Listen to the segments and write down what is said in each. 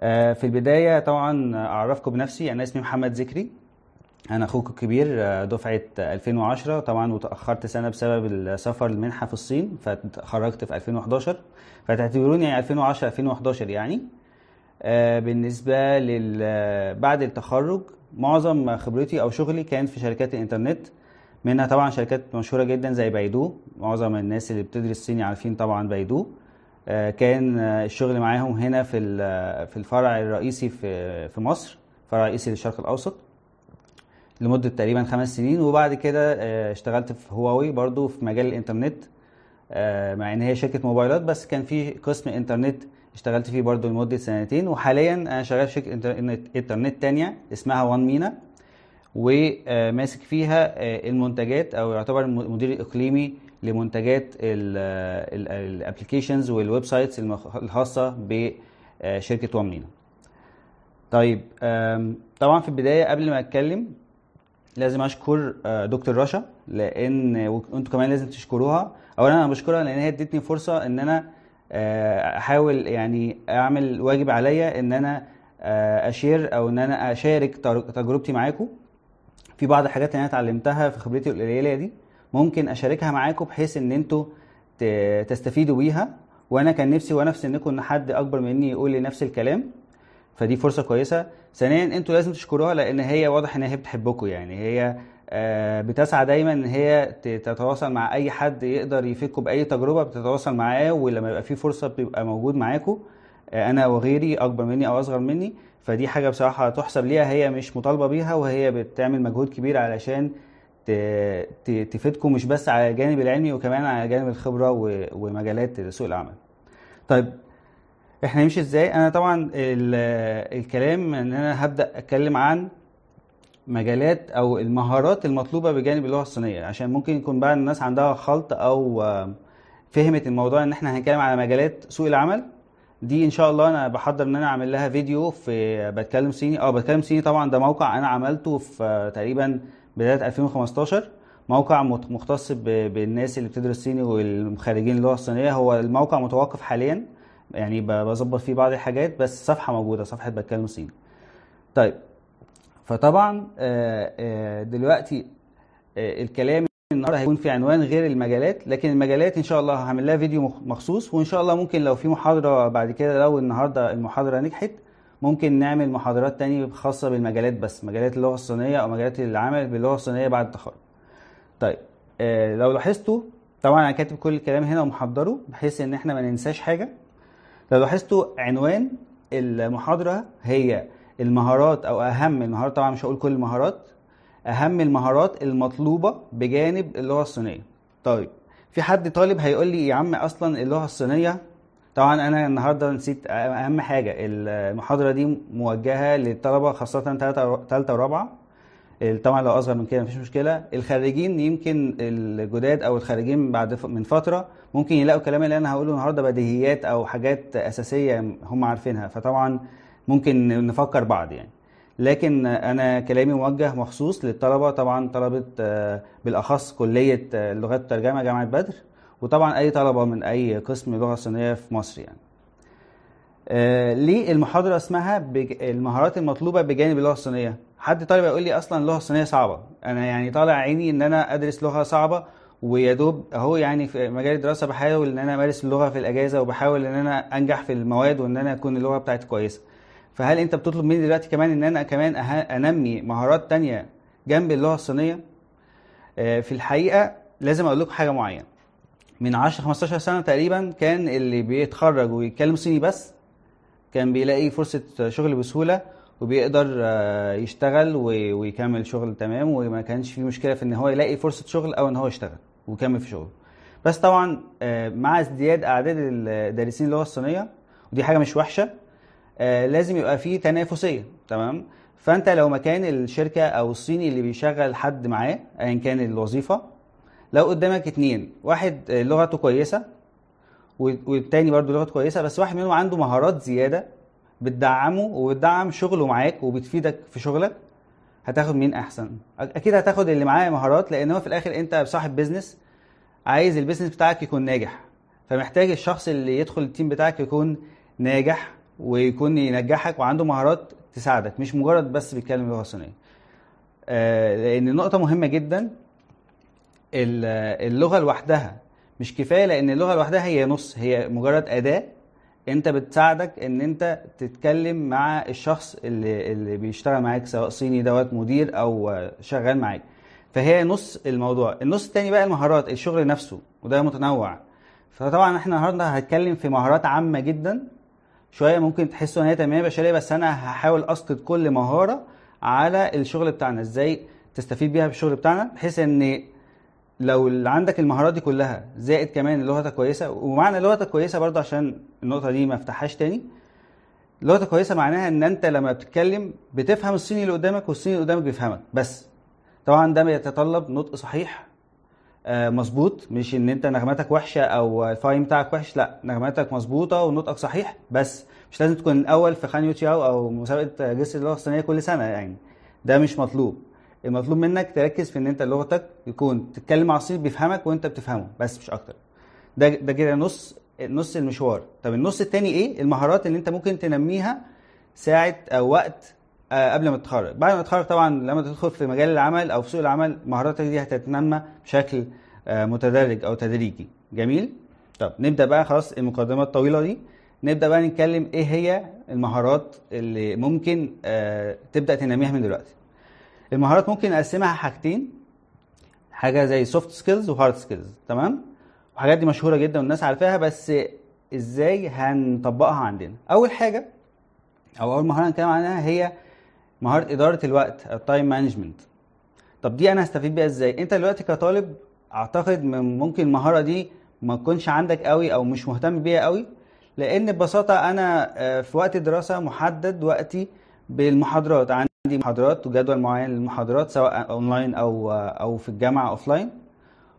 آه، في البداية طبعا أعرفكم بنفسي أنا اسمي محمد ذكري. أنا أخوك الكبير آه، دفعة 2010 طبعا وتأخرت سنة بسبب السفر المنحة في الصين فتخرجت في 2011 فتعتبروني 2010 2011 يعني. آه، بالنسبة لل بعد التخرج معظم خبرتي أو شغلي كان في شركات الإنترنت. منها طبعا شركات مشهورة جدا زي بيدو. معظم الناس اللي بتدرس صيني عارفين طبعا بيدو. آه، كان آه، الشغل معاهم هنا في ال- في الفرع الرئيسي في في مصر فرع رئيسي للشرق الأوسط لمدة تقريبا خمس سنين. وبعد كده آه، اشتغلت في هواوي برضو في مجال الإنترنت آه، مع إن هي شركة موبايلات بس كان في قسم إنترنت اشتغلت فيه برضو لمدة سنتين. وحاليا أنا شغال في شركة إنترنت, تانية اسمها وان مينا وماسك فيها آه، المنتجات أو يعتبر المدير الاقليمي لمنتجات ال applications وال websites بشركة وان مينا طيب طبعا في البداية قبل ما أتكلم لازم أشكر آه، دكتور رشا لأن وأنتوا كمان لازم تشكروها. اولا أنا بشكرها لأن هي ادتني فرصة إن أنا آه، أحاول يعني أعمل واجب عليا إن أنا آه، أشير أو إن أنا أشارك تجربتي معاكم. في بعض الحاجات اللي أنا اتعلمتها في خبرتي القليلة دي ممكن أشاركها معاكم بحيث إن أنتوا تستفيدوا بيها. وأنا كان نفسي وأنا في سنكم إن حد أكبر مني يقول لي نفس الكلام. فدي فرصة كويسة. ثانيا أنتوا لازم تشكروها لأن هي واضح إن هي بتحبكم يعني. هي آه، بتسعى دايما إن هي تتواصل مع أي حد يقدر يفيدكم بأي تجربة بتتواصل معاه. ولما يبقى في فرصة بيبقى موجود معاكم. آه، أنا وغيري أكبر مني أو أصغر مني. فدي حاجة بصراحة تحسب ليها. هي مش مطالبة بيها وهي بتعمل مجهود كبير علشان تفيدكم مش بس على الجانب العلمي وكمان على جانب الخبرة ومجالات سوق العمل. طيب إحنا نمشي إزاي؟ أنا طبعا ال- الكلام إن أنا هبدأ أتكلم عن مجالات أو المهارات المطلوبة بجانب اللغة الصينية عشان ممكن يكون بقى الناس عندها خلط أو فهمت الموضوع إن إحنا هنتكلم على مجالات سوق العمل. دي إن شاء الله أنا بحضر إن أنا أعمل لها فيديو في بتكلم صيني. آه بتكلم صيني طبعا ده موقع أنا عملته في تقريبا بداية 2015 موقع مختص بالناس اللي بتدرس صيني والخارجين اللغة الصينية. هو الموقع متوقف حاليا يعني بظبط فيه بعض الحاجات بس صفحة موجودة صفحة بتكلم صيني. طيب فطبعا آه، آه، دلوقتي آه، الكلام النهارده هيكون في عنوان غير المجالات لكن المجالات إن شاء الله هعمل لها فيديو مخ- مخصوص وإن شاء الله ممكن لو في محاضرة بعد كده لو النهارده المحاضرة نجحت ممكن نعمل محاضرات تانية خاصة بالمجالات بس مجالات اللغة الصينية أو مجالات العمل باللغة الصينية بعد التخرج. طيب آه، لو لاحظتوا طبعا أنا كاتب كل الكلام هنا ومحضره بحيث إن إحنا ما ننساش حاجة. لو لاحظتوا عنوان المحاضرة هي المهارات أو أهم المهارات طبعا مش هقول كل المهارات أهم المهارات المطلوبة بجانب اللغة الصينية. طيب في حد طالب هيقول لي يا عم أصلا اللغة الصينية طبعا أنا النهاردة نسيت أهم حاجة المحاضرة دي موجهة للطلبة خاصة تالتة تالتة ورابعة. طبعا لو أصغر من كده مفيش مشكلة. الخارجين يمكن الجداد أو الخارجين بعد من فترة ممكن يلاقوا الكلام اللي أنا هقوله النهارده بديهيات أو حاجات أساسية هم عارفينها. فطبعا ممكن نفكر بعض يعني. لكن أنا كلامي موجه مخصوص للطلبة طبعا طلبة بالأخص كلية اللغات والترجمه جامعة بدر. وطبعا أي طلبة من أي قسم لغة صينية في مصر يعني آه، ليه المحاضرة اسمها بج... المهارات المطلوبة بجانب اللغة الصينية؟ حد طالب يقول لي أصلا اللغة الصينية صعبة، أنا يعني طالع عيني إن أنا أدرس لغة صعبة ويا دوب أهو يعني في مجال الدراسة بحاول إن أنا أمارس اللغة في الأجازة وبحاول إن أنا أنجح في المواد وإن أنا أكون اللغة بتاعتي كويسة. فهل أنت بتطلب مني دلوقتي كمان إن أنا كمان أه... أنمي مهارات تانية جنب اللغة الصينية؟ آه، في الحقيقة لازم أقول لكم حاجة معينة. من 10 15 سنة تقريبا كان اللي بيتخرج ويتكلم صيني بس كان بيلاقي فرصة شغل بسهولة وبيقدر آه، يشتغل ويكمل شغل تمام وما كانش في مشكلة في إن هو يلاقي فرصة شغل أو إن هو يشتغل ويكمل في شغله. بس طبعا آه، مع ازدياد أعداد الدارسين اللغة الصينية ودي حاجة مش وحشة آه، لازم يبقى فيه تنافسية تمام؟ فأنت لو مكان الشركة أو الصيني اللي بيشغل حد معاه ايا كان الوظيفة لو قدامك اتنين واحد لغته كويسة والتاني برضو لغته كويسة بس واحد منهم عنده مهارات زيادة بتدعمه وبتدعم شغله معاك وبتفيدك في شغلك هتاخد مين أحسن؟ أكيد هتاخد اللي معاه مهارات لأن هو في الآخر أنت صاحب business عايز ال business بتاعك يكون ناجح فمحتاج الشخص اللي يدخل التيم بتاعك يكون ناجح ويكون ينجحك وعنده مهارات تساعدك مش مجرد بس بيتكلم اللغة الصينيه آه، لأن نقطة مهمة جدا اللغة لوحدها. مش كفاية لأن اللغة لوحدها هي نص هي مجرد أداة. أنت بتساعدك إن أنت تتكلم مع الشخص اللي اللي بيشتغل معاك سواء صيني دوت مدير أو شغال معاك. فهي نص الموضوع. النص التاني بقى المهارات الشغل نفسه وده متنوع. فطبعا إحنا النهارده هنتكلم في مهارات عامة جدا. شوية ممكن تحسوا إن هي تنمية بشرية بس أنا هحاول أسقط كل مهارة على الشغل بتاعنا. إزاي تستفيد بيها في الشغل بتاعنا؟ بحيث إن لو عندك المهارات دي كلها زائد كمان لغتك كويسة ومعنى لغتك كويسة برضه عشان النقطة دي ما افتحهاش تاني. لغتك كويسة معناها إن أنت لما بتتكلم بتفهم الصيني اللي قدامك والصيني اللي قدامك بيفهمك بس. طبعا ده بيتطلب نطق صحيح آه مظبوط مش إن أنت نغماتك وحشة أو الفايم بتاعك وحش لأ نغماتك مظبوطة ونطقك صحيح بس. مش لازم تكون الأول في خان يوتياو أو مسابقة جسر اللغة الصينية كل سنة يعني. ده مش مطلوب. المطلوب منك تركز في إن أنت لغتك يكون تتكلم مع الصيني بيفهمك وأنت بتفهمه بس مش أكتر. ده ده كده نص نص المشوار. طب النص التاني إيه؟ المهارات اللي أنت ممكن تنميها ساعة أو وقت آه قبل ما تتخرج. بعد ما تتخرج طبعا لما تدخل في مجال العمل أو في سوق العمل مهاراتك دي هتتنمى بشكل آه متدرج أو تدريجي. جميل؟ طب نبدأ بقى خلاص المقدمة الطويلة دي. نبدأ بقى نتكلم إيه هي المهارات اللي ممكن آه تبدأ تنميها من دلوقتي. المهارات ممكن نقسمها حاجتين. حاجة زي soft skills و hard skills تمام؟ الحاجات دي مشهورة جدا والناس عارفاها بس إزاي هنطبقها عندنا؟ أول حاجة أو أول مهارة هنتكلم عنها هي مهارة إدارة الوقت ال time management طب دي أنا هستفيد بيها إزاي؟ أنت دلوقتي كطالب أعتقد ممكن المهارة دي ما تكونش عندك قوي أو مش مهتم بيها قوي لأن ببساطة أنا في وقت الدراسه محدد وقتي بالمحاضرات. عندي محاضرات وجدول معين للمحاضرات سواء اونلاين أو أو في الجامعة offline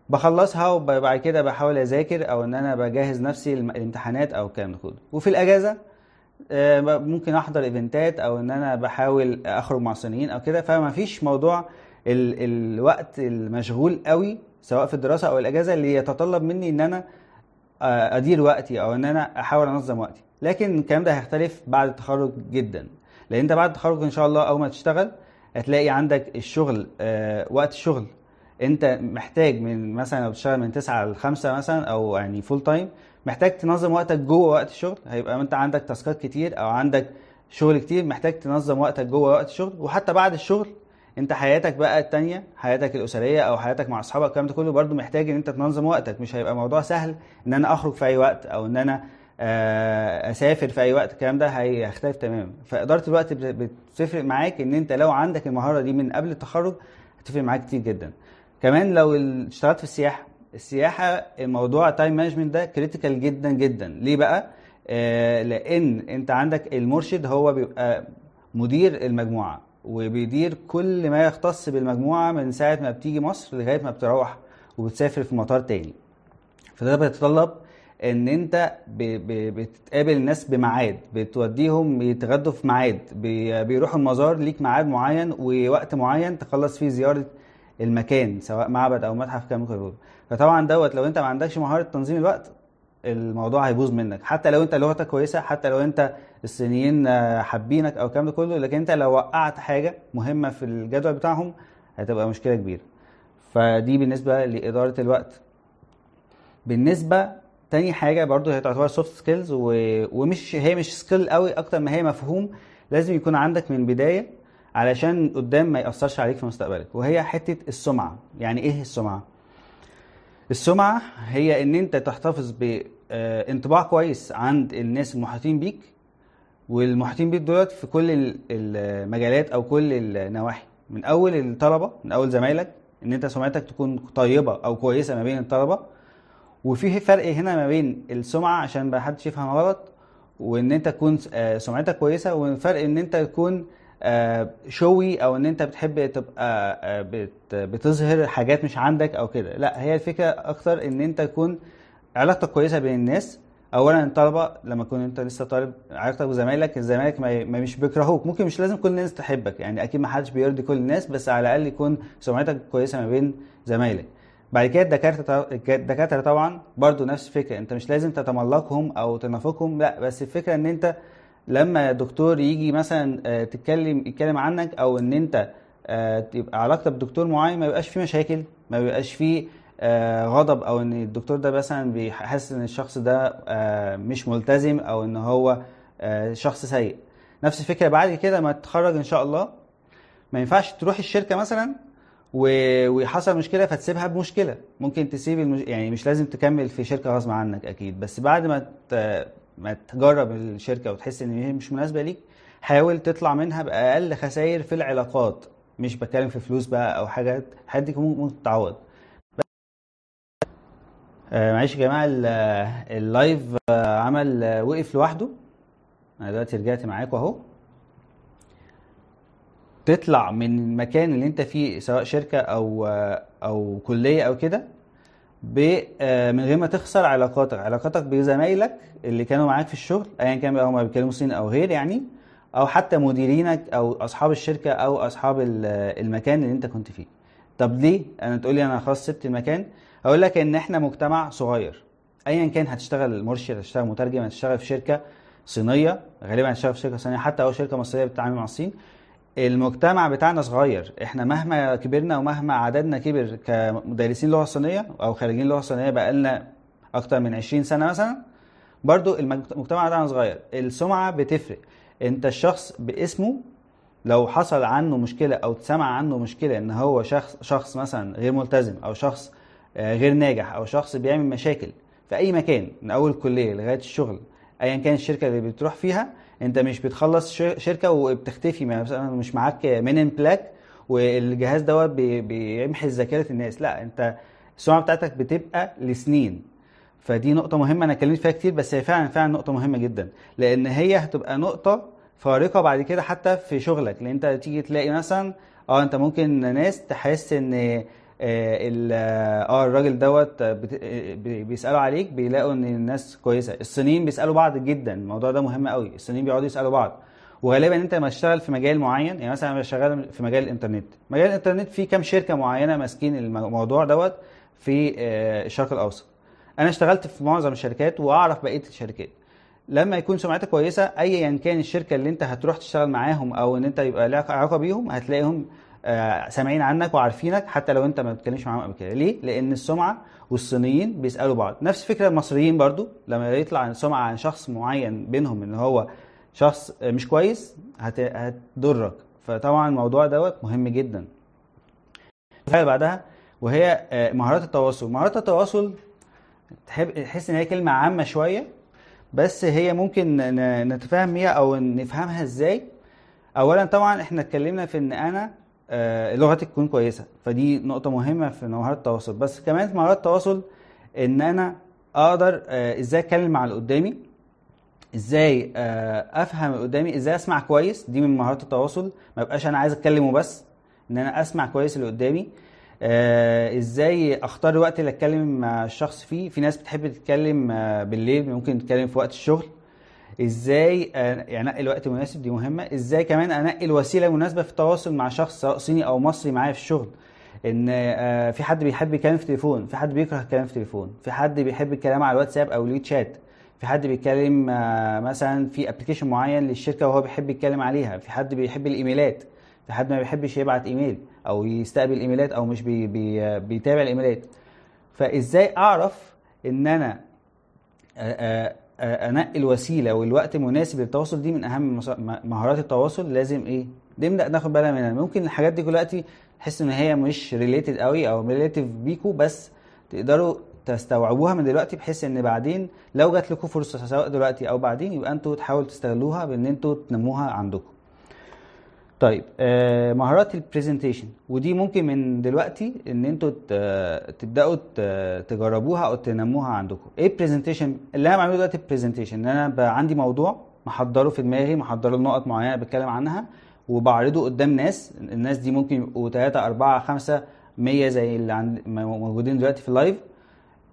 بخلصها وبعد كده بحاول أذاكر أو إن أنا بجهز نفسي للامتحانات أو الكلام ده كله. وفي الأجازة ممكن أحضر ايفنتات أو إن أنا بحاول أخرج مع صينيين أو كده. فما فيش موضوع ال الوقت المشغول قوي سواء في الدراسة أو الأجازة اللي يتطلب مني إن أنا أدير وقتي أو إن أنا أحاول أنظم وقتي. لكن الكلام ده هيختلف بعد التخرج جدا. لأن أنت بعد التخرج إن شاء الله أول ما تشتغل هتلاقي عندك الشغل آه وقت الشغل أنت محتاج من مثلا لو بتشتغل من 9 ل 5 مثلا أو يعني full time محتاج تنظم وقتك جوه وقت الشغل. هيبقى أنت عندك task ات كتير أو عندك شغل كتير محتاج تنظم وقتك جوه وقت الشغل. وحتى بعد الشغل أنت حياتك بقى التانية حياتك الأسرية أو حياتك مع أصحابك الكلام ده كله برضو محتاج إن أنت تنظم وقتك. مش هيبقى موضوع سهل إن أنا أخرج في أي وقت أو إن أنا أسافر في أي وقت الكلام ده هيختلف تماما. فإدارة الوقت بتفرق معاك إن أنت لو عندك المهارة دي من قبل التخرج هتفرق معاك كتير جدا. كمان لو اشتغلت في السياحة السياحة الموضوع ال time management ده critical جدا جدا. ليه بقى؟ آه لأن أنت عندك المرشد هو بيبقى مدير المجموعة وبيدير كل ما يختص بالمجموعة من ساعة ما بتيجي مصر لغاية ما بتروح وبتسافر في مطار تاني. فده بيتطلب إن أنت بتقابل الناس بميعاد بتوديهم يتغدوا في ميعاد بيروحوا المزار ليك ميعاد معين ووقت معين تخلص فيه زيارة المكان سواء معبد أو متحف كامل كله فطبعا دوت لو أنت ما عندكش مهارة تنظيم الوقت الموضوع هيبوظ منك. حتى لو أنت لغتك كويسة حتى لو أنت الصينيين حابينك أو الكلام ده كله لكن أنت لو وقعت حاجة مهمة في الجدول بتاعهم هتبقى مشكلة كبيرة. فدي بالنسبة لإدارة الوقت. بالنسبة تاني حاجة برضو هي تعتبر soft skills. ومش هي مش skill قوي أكتر ما هي مفهوم لازم يكون عندك من بدايه علشان قدام ما يأثرش عليك في مستقبلك وهي حتة السمعة يعني إيه السمعة السمعة هي إن أنت تحتفظ بانطباع كويس عند الناس المحيطين بيك والمحيطين بيك دولت في كل المجالات أو كل النواحي من أول الطلبة من أول زمايلك إن أنت سمعتك تكون طيبة أو كويسة ما بين الطلبة وفي فرق هنا ما بين السمعة عشان ما حدش يفهم غلط وإن أنت تكون سمعتك كويسة وفرق إن أنت تكون شوي أو إن أنت بتحب تبقى بتظهر حاجات مش عندك أو كده. لا هي الفكرة أكتر إن أنت تكون علاقتك كويسة بين الناس. اولا الطلبة لما تكون أنت لسه طالب علاقتك بزمايلك زمايلك ما مش بيكرهوك. ممكن مش لازم كل الناس تحبك يعني أكيد ما حدش بيرضي كل الناس بس على الأقل يكون سمعتك كويسة ما بين زمايلك. بعد كده الدكاترة الدكاترة طبعا برضو نفس الفكرة انت مش لازم تتملقهم أو تنافقهم لا بس الفكرة إن أنت لما دكتور يجي مثلا آه، تتكلم يتكلم عنك أو إن أنت آه، تبقى علاقتك بدكتور معين ما يبقاش فيه مشاكل ما بيبقاش فيه آه، غضب أو إن الدكتور ده مثلا بيحس إن الشخص ده مش ملتزم أو إن هو شخص سيء. نفس الفكرة بعد كده ما تتخرج إن شاء الله. ما ينفعش تروح الشركة مثلا وحصل مشكلة فتسيبها بمشكلة. ممكن تسيب المش... يعني مش لازم تكمل في شركة غصب عنك أكيد. بس بعد ما ت... ما تجرب الشركة وتحس إن هي مش مناسبة ليك حاول تطلع منها بأقل خسائر في العلاقات. مش بتكلم في فلوس بقى أو حاجات دي ممكن تتعوض. آه، معلش يا جماعة ال- اللايف عمل آه، وقف لوحده. أنا دلوقتي رجعت معاكم أهو. تطلع من المكان اللي انت فيه سواء شركة أو أو كلية أو كده آه، من غير ما تخسر علاقاتك. علاقاتك بزمايلك اللي كانوا معاك في الشغل ايا كان بقى هم بيتكلموا صيني أو غير يعني أو حتى مديرينك أو أصحاب الشركة أو أصحاب ال- المكان اللي انت كنت فيه. طب ليه؟ أنا تقول لي أنا خلاص سبت المكان. أقول لك إن إحنا مجتمع صغير. ايا كان هتشتغل مرشد هتشتغل مترجم هتشتغل في شركة صينية غالبا هتشتغل في شركة صينية حتى أو شركة مصرية بتتعامل مع الصين. المجتمع بتاعنا صغير. إحنا مهما كبرنا ومهما عددنا كبر كمدرسين لغة صينية أو خارجين لغة صينية بقالنا أكتر من 20 سنة مثلا برضو المجت- المجتمع بتاعنا صغير. السمعة بتفرق. أنت الشخص باسمه لو حصل عنه مشكلة أو اتسمع عنه مشكلة إن هو شخص شخص مثلا غير ملتزم أو شخص آه، غير ناجح أو شخص بيعمل مشاكل في أي مكان من أول الكلية لغاية الشغل ايا كان الشركة اللي بتروح فيها انت مش بتخلص شركة وبتختفي مش معاك من ان بلاك والجهاز دوت بي- بيمحي ذاكره الناس. لا انت السمعة بتاعتك بتبقى لسنين. فدي نقطة مهمة أنا اتكلمت فيها كتير بس هي فعلا فعلا نقطة مهمة جدا. لأن هي هتبقى نقطة فارقة بعد كده حتى في شغلك. لأن أنت تيجي تلاقي مثلا آه أنت ممكن ناس تحس ال- آه الراجل دوت آه، بي- بيسألوا عليك بيلاقوا إن الناس كويسة. الصينيين بيسألوا بعض جدا الموضوع ده مهم قوي. الصينيين بيقعدوا يسألوا بعض. وغالبا أنت لما تشتغل في مجال معين يعني مثلا أنا شغال في مجال الإنترنت. مجال الإنترنت فيه كام شركة معينة ماسكين الموضوع دوت في آه، الشرق الأوسط. أنا اشتغلت في معظم الشركات وأعرف بقية الشركات. لما يكون سمعتك كويسة ايا كان الشركة اللي أنت هتروح تشتغل معاهم أو إن أنت يبقى لك علاقة بيهم هتلاقيهم آه، سامعين عنك وعارفينك حتى لو انت ما بتتكلمش معاهم قبل كده. ليه؟ لأن السمعة والصينيين بيسألوا بعض. نفس فكرة المصريين برضو لما يطلع سمعة عن شخص معين بينهم إن هو شخص آه، مش كويس هت- هتضرك. فطبعا الموضوع دوت مهم جدا. الحاجة بعدها وهي آه، مهارات التواصل. مهارات التواصل تحب تحس إن هي كلمة عامة شوية بس هي ممكن نتفاهم بيها أو نفهمها إزاي. اولا طبعا إحنا اتكلمنا في إن أنا آه، لغتي تكون كويسة. فدي نقطة مهمة في مهارات التواصل. بس كمان في مهارات التواصل إن أنا أقدر آه، إزاي أتكلم مع اللي قدامي إزاي آه، أفهم اللي قدامي إزاي أسمع كويس. دي من مهارات التواصل. ما بقاش أنا عايز أتكلم وبس. إن أنا أسمع كويس اللي قدامي آه، إزاي أختار الوقت اللي أتكلم مع الشخص فيه. في ناس بتحب تتكلم بالليل ممكن تتكلم في وقت الشغل. إزاي أنقي الوقت المناسب؟ دي مهمة. إزاي كمان أنقي الوسيلة المناسبة في التواصل مع شخص سواء صيني أو مصري معايا في الشغل؟ إن في حد بيحب يتكلم في تليفون في حد بيكره الكلام في تليفون في حد بيحب الكلام على الواتساب أو الويت شات في حد بيتكلم مثلا في application معين للشركة وهو بيحب يتكلم عليها في حد بيحب الإيميلات في حد ما بيحبش يبعت إيميل أو يستقبل إيميلات أو مش بي بي بيتابع الإيميلات. فإزاي أعرف إن أنا انقي الوسيله والوقت المناسب للتواصل دي من اهم مهارات التواصل. لازم إيه؟ نبدا ناخد بالنا منها. ممكن الحاجات دي دلوقتي تحس ان هي مش related قوي أو relative بيكو بس تقدروا تستوعبوها من دلوقتي بحيث ان بعدين لو جات لكم فرصة سواء دلوقتي أو بعدين يبقى أنتوا تحاولوا تستغلوها بان أنتوا تنموها عندكم. طيب آه مهارات ال presentation ودي ممكن من دلوقتي إن أنتوا تبدأوا تجربوها أو تنموها عندكم. إيه ال presentation اللي أنا بعمله دلوقتي ال presentation إن أنا عندي موضوع محضره في دماغي محضره نقط معينة بتكلم عنها وبعرضه قدام ناس. الناس دي ممكن يبقوا 3 4 5 100 زي اللي عند موجودين دلوقتي في ال live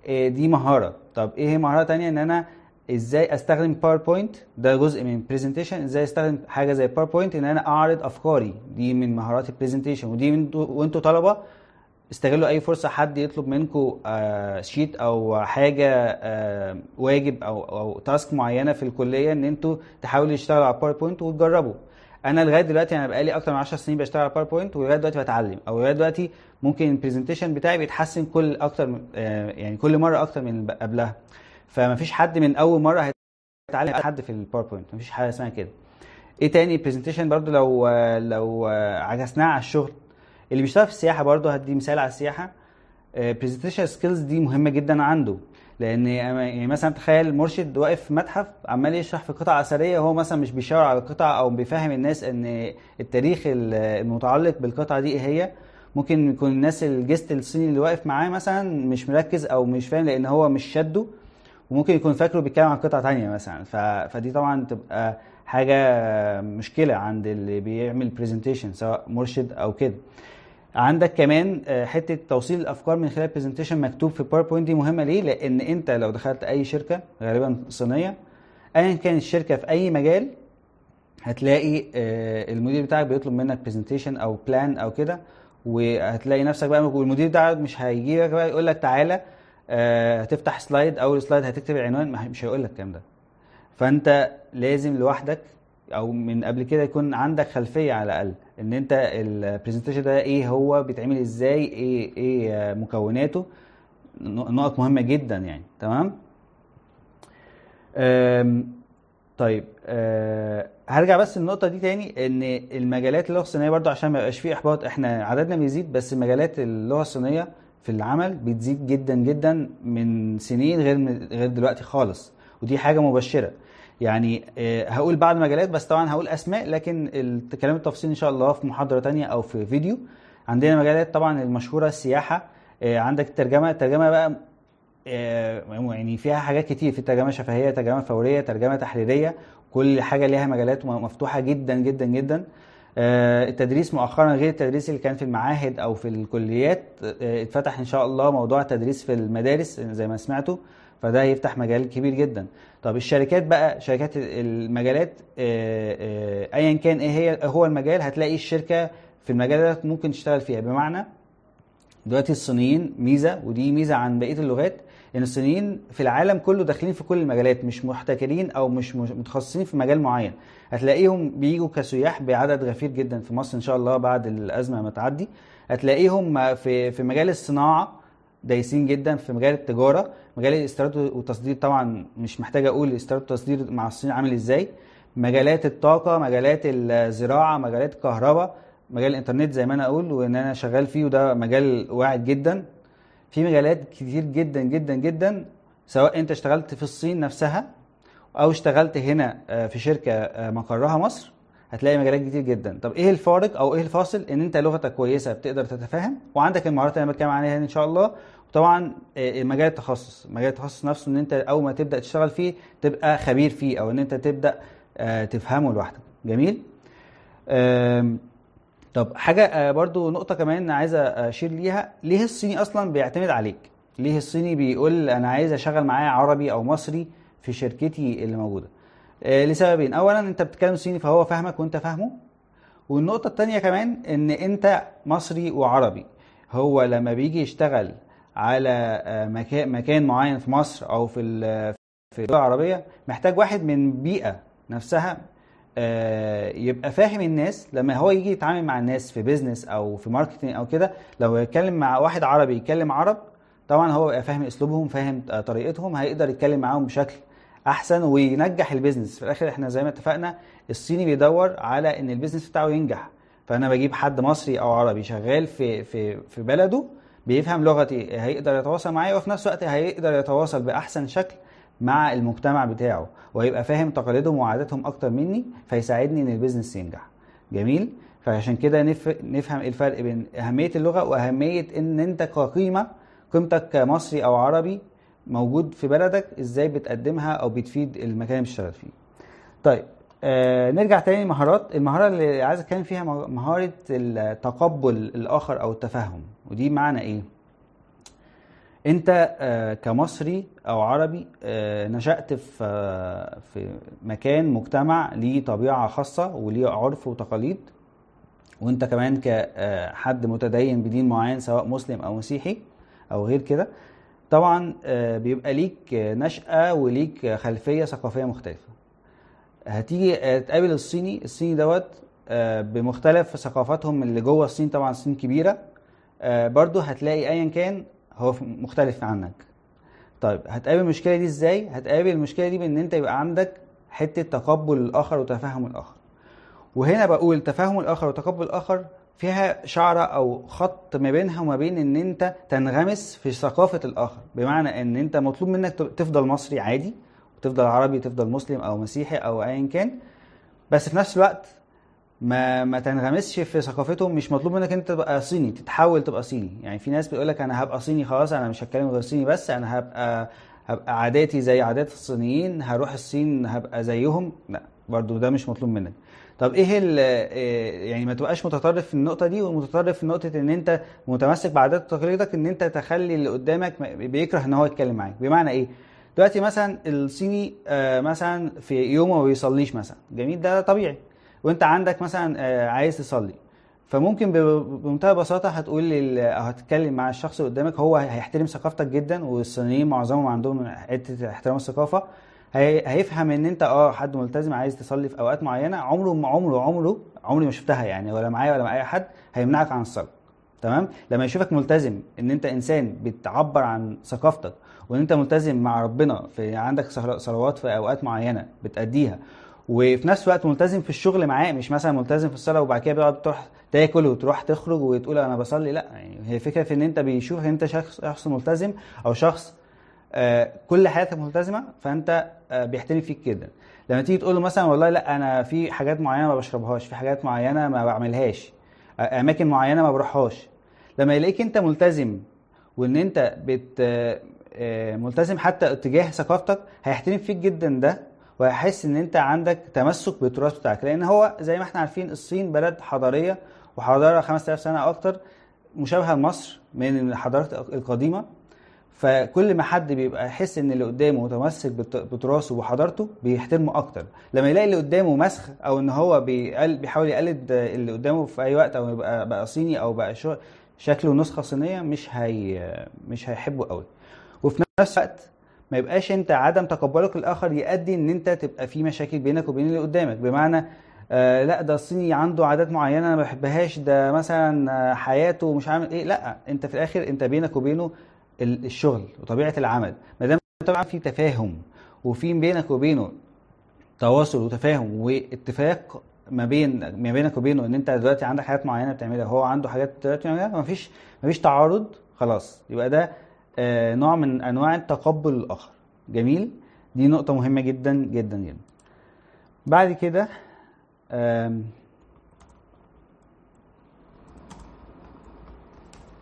إيه دي مهارة. طب إيه هي مهارة تانية؟ إن أنا إزاي استخدم PowerPoint ده جزء من presentation إزاي استخدم حاجة زي PowerPoint إن أنا أعرض أفكاري. دي من مهارات ال presentation ودي من وأنتوا طلبة استغلوا أي فرصة حد يطلب منكم sheet أو حاجة آه، واجب أو أو task معينة في الكلية إن أنتوا تحاولوا تشتغلوا على PowerPoint وتجربوا. أنا لغاية دلوقتي أنا بقالي أكتر من 10 سنين بشتغل على PowerPoint ولغاية دلوقتي بتعلم. أو لغاية دلوقتي ممكن ال presentation بتاعي بيتحسن كل أكتر آه، يعني كل مرة أكتر من اللي قبلها فمفيش حد من أول مرة هيتعلم حد في ال PowerPoint مفيش حاجة اسمها كده. إيه تاني؟ ال presentation برضو لو لو عكسناها على الشغل. اللي بيشتغل في السياحة برضو هدي مثال على السياحة. presentation skills دي مهمة جدا عنده. لأن يعني مثلا تخيل مرشد واقف في متحف عمال يشرح في قطع أثرية وهو مثلا مش بيشاور على القطع أو بيفهم الناس إن التاريخ المتعلق بالقطعه دي إيه هي. ممكن يكون الناس ال guest الصيني اللي واقف معاه مثلا مش مركز أو مش فاهم لأن هو مش شده. وممكن يكون فاكره بيتكلم عن قطعه تانية مثلا. ف... فدي طبعا تبقى حاجة مشكلة عند اللي بيعمل presentation سواء مرشد أو كده. عندك كمان آه، حتة توصيل الأفكار من خلال presentation مكتوب في PowerPoint دي مهمة ليه؟ لأن أنت لو دخلت أي شركة غالبا صينية ايا كان الشركة في أي مجال هتلاقي آه، المدير بتاعك بيطلب منك presentation أو plan أو كده وهتلاقي نفسك بقى والمدير بتاعك مش هيجي لك بقى يقول لك تعالى هتفتح slide أول slide هتكتب العنوان مش هيقول لك الكلام ده. فأنت لازم لوحدك أو من قبل كده يكون عندك خلفية على الأقل إن أنت ال presentation ده إيه هو بيتعمل إزاي إيه إيه آه، مكوناته. نقط مهمة جدا يعني تمام؟ طيب أه هرجع بس النقطة دي تاني إن المجالات اللغة الصينية برضو عشان ما يبقاش فيه إحباط إحنا عددنا بيزيد بس مجالات اللغة الصينية في العمل بتزيد جدا جدا من سنين غير من غير دلوقتي خالص. ودي حاجة مبشرة. يعني آه، هقول بعض المجالات بس طبعا هقول أسماء لكن الكلام التفصيل إن شاء الله في محاضرة تانية أو في فيديو. عندنا مجالات طبعا المشهورة السياحة. آه، عندك الترجمة. الترجمة بقى آه، يعني فيها حاجات كتير. في ترجمة شفهية ترجمة فورية ترجمة تحريرية. كل حاجة ليها مجالات مفتوحه جدا جدا جدا. التدريس مؤخرا غير التدريس اللي كان في المعاهد أو في الكليات آه، اتفتح إن شاء الله موضوع التدريس في المدارس زي ما سمعتوا فده هيفتح مجال كبير جدا. طب الشركات بقى شركات المجالات آه، آه، ايا كان إيه هي هو المجال هتلاقي الشركة في المجال ده ممكن تشتغل فيها. بمعنى دلوقتي الصينيين ميزة ودي ميزة عن بقية اللغات إن الصينيين في العالم كله داخلين في كل المجالات مش محتكرين أو مش متخصصين في مجال معين. هتلاقيهم بيجوا كسياح بعدد غفير جدا في مصر إن شاء الله بعد الأزمة ما تعدي. هتلاقيهم في في مجال الصناعة دايسين جدا في مجال التجارة مجال الاستيراد والتصدير طبعا مش محتاج أقول الاستيراد والتصدير مع الصين عامل إزاي. مجالات الطاقة مجالات الزراعة مجالات الكهرباء مجال الإنترنت زي ما أنا أقول وإن أنا شغال فيه وده مجال واعد جدا. في مجالات كتير جدا جدا جدا سواء أنت اشتغلت في الصين نفسها أو اشتغلت هنا آه، في شركة آه، مقرها مصر هتلاقي مجالات كتير جدا. طب إيه الفارق أو إيه الفاصل إن أنت لغتك كويسة بتقدر تتفاهم؟ وعندك المهارات اللي أنا بتكلم عليها إن شاء الله. وطبعا آه، مجال التخصص مجال التخصص نفسه إن أنت أول ما تبدأ تشتغل فيه تبقى خبير فيه أو إن أنت تبدأ تفهمه لوحدك. جميل؟ طب حاجة آه، برضو نقطة كمان عايز أشير ليها ليه الصيني أصلا بيعتمد عليك؟ ليه الصيني بيقول أنا عايز أشغل معاه عربي أو مصري في شركتي اللي موجودة؟ آه، لسببين، أولا أنت بتتكلم صيني فهو فاهمك وأنت فاهمه والنقطة التانية كمان إن أنت مصري وعربي هو لما بيجي يشتغل على آه، مكان معين في مصر أو في في الدول العربية محتاج واحد من بيئة نفسها يبقى فاهم الناس. لما هو يجي يتعامل مع الناس في business أو في marketing أو كده لو يتكلم مع واحد عربي يتكلم عرب طبعا هو يبقى فاهم أسلوبهم فاهم آه، طريقتهم. هيقدر يتكلم معاهم بشكل أحسن وينجح ال business في الآخر إحنا زي ما اتفقنا الصيني بيدور على إن ال business بتاعه ينجح. فأنا بجيب حد مصري أو عربي شغال في في في بلده بيفهم لغتي هيقدر يتواصل معايا وفي نفس الوقت هيقدر يتواصل بأحسن شكل مع المجتمع بتاعه وهيبقى فاهم تقاليدهم وعاداتهم أكتر مني فيساعدني إن البيزنس ينجح. جميل؟ فعشان كده نف... نفهم إيه الفرق بين أهمية اللغة وأهمية إن أنت كقيمة قيمتك كمصري أو عربي موجود في بلدك إزاي بتقدمها أو بتفيد المكان اللي بتشتغل فيه. طيب آه نرجع تاني لمهارات المهارة اللي عايز أتكلم فيها مه- مهارة التقبل الآخر أو التفهم ودي معنى إيه؟ انت آه، كمصري أو عربي آه، نشأت في آه، في مكان مجتمع ليه طبيعة خاصة وليه عرف وتقاليد وانت كمان كحد متدين بدين معين سواء مسلم أو مسيحي أو غير كده طبعا بيبقى ليك نشأة وليك خلفية ثقافية مختلفة. هتيجي تقابل الصيني الصيني دوت بمختلف ثقافاتهم اللي جوه الصين طبعا الصين كبيرة برضو هتلاقي ايا كان هو مختلف عنك. طيب هتقابل المشكلة دي إزاي؟ هتقابل المشكلة دي بإن أنت يبقى عندك حتة تقبل الآخر وتفهم الآخر. وهنا بقول تفهم الآخر وتقبل الآخر فيها شعرة أو خط ما بينها وما بين إن أنت تنغمس في ثقافة الآخر. بمعنى إن أنت مطلوب منك تفضل مصري عادي وتفضل عربي تفضل مسلم أو مسيحي أو ايا كان بس في نفس الوقت ما ما تنغمسش في ثقافتهم مش مطلوب منك أنت تبقى صيني تتحول تبقى صيني. يعني في ناس بتقول لك أنا هبقى صيني خلاص أنا مش هتكلم غير صيني بس أنا هبقى هبقى عاداتي زي عادات الصينيين هروح الصين هبقى زيهم. لا برضو ده مش مطلوب منك. طب إيه إيه يعني ما تبقاش متطرف في النقطة دي ومتطرف في نقطة إن أنت متمسك بعادات وتقاليدك إن أنت تخلي اللي قدامك بيكره إن هو يتكلم معاك. بمعنى إيه؟ دلوقتي مثلا الصيني آه، مثلا في يوم ما بيصليش مثلا. جميل ده طبيعي. وانت عندك مثلا آه، عايز تصلي. فممكن بمنتهى البساطه هتقول أو هتتكلم مع الشخص اللي قدامك هو هيحترم ثقافتك جدا والصينيين معظمهم عندهم حتة احترام الثقافة. هيفهم ان انت آه حد ملتزم عايز تصلي في أوقات معينة عمره ما عمره عمره عمري ما شفتها يعني ولا معايا ولا مع أي حد هيمنعك عن الصلاة. تمام؟ لما يشوفك ملتزم ان انت انسان بتعبر عن ثقافتك وان انت ملتزم مع ربنا في عندك صلوات في أوقات معينة بتأديها وفي نفس الوقت ملتزم في الشغل معاه مش مثلا ملتزم في الصلاة وبعد كده بيقعد تروح تاكل وتروح تخرج وتقول أنا بصلي لأ يعني هي فكره في إن أنت بيشوفك أنت شخص ملتزم أو شخص آه، كل حياتك ملتزمة فأنت آه، بيحترم فيك جدا. لما تيجي تقول له مثلا والله لأ أنا في حاجات معينة ما بشربهاش في حاجات معينة ما بعملهاش آه، أماكن معينة ما بروحهاش. لما يلاقيك أنت ملتزم وإن أنت بت ملتزم حتى اتجاه ثقافتك هيحترم فيك جدا ده وهيحس إن أنت عندك تمسك بالتراث بتاعك. لأن هو زي ما إحنا عارفين الصين بلد حضارية وحضارة 5000 سنة أكتر مشابهة لمصر من الحضارات القديمة. فكل ما حد بيبقى يحس إن اللي قدامه متمسك بتراثه وحضارته بيحترمه أكتر. لما يلاقي اللي قدامه مسخ أو إن هو بيحاول يقلد اللي قدامه في أي وقت أو يبقى بقى صيني أو بقى شكله نسخة صينية مش هي مش هيحبه قوي وفي نفس الوقت ما يبقاش انت عدم تقبلك للاخر يؤدي ان انت تبقى في مشاكل بينك وبين اللي قدامك. بمعنى آه لا ده الصيني عنده عادات معينة أنا ما بحبهاش ده مثلا آه، حياته مش عامل إيه. لا انت في الآخر انت بينك وبينه الشغل وطبيعة العمل. ما دام طبعا في تفاهم وفي بينك وبينه تواصل وتفاهم واتفاق ما بين ما بينك وبينه إن انت دلوقتي عندك حاجات معينة بتعملها هو عنده حاجات دلوقتي ما مفيش مفيش تعارض خلاص. يبقى ده نوع من أنواع التقبل الآخر. جميل؟ دي نقطة مهمة جدا جدا جدا. بعد كده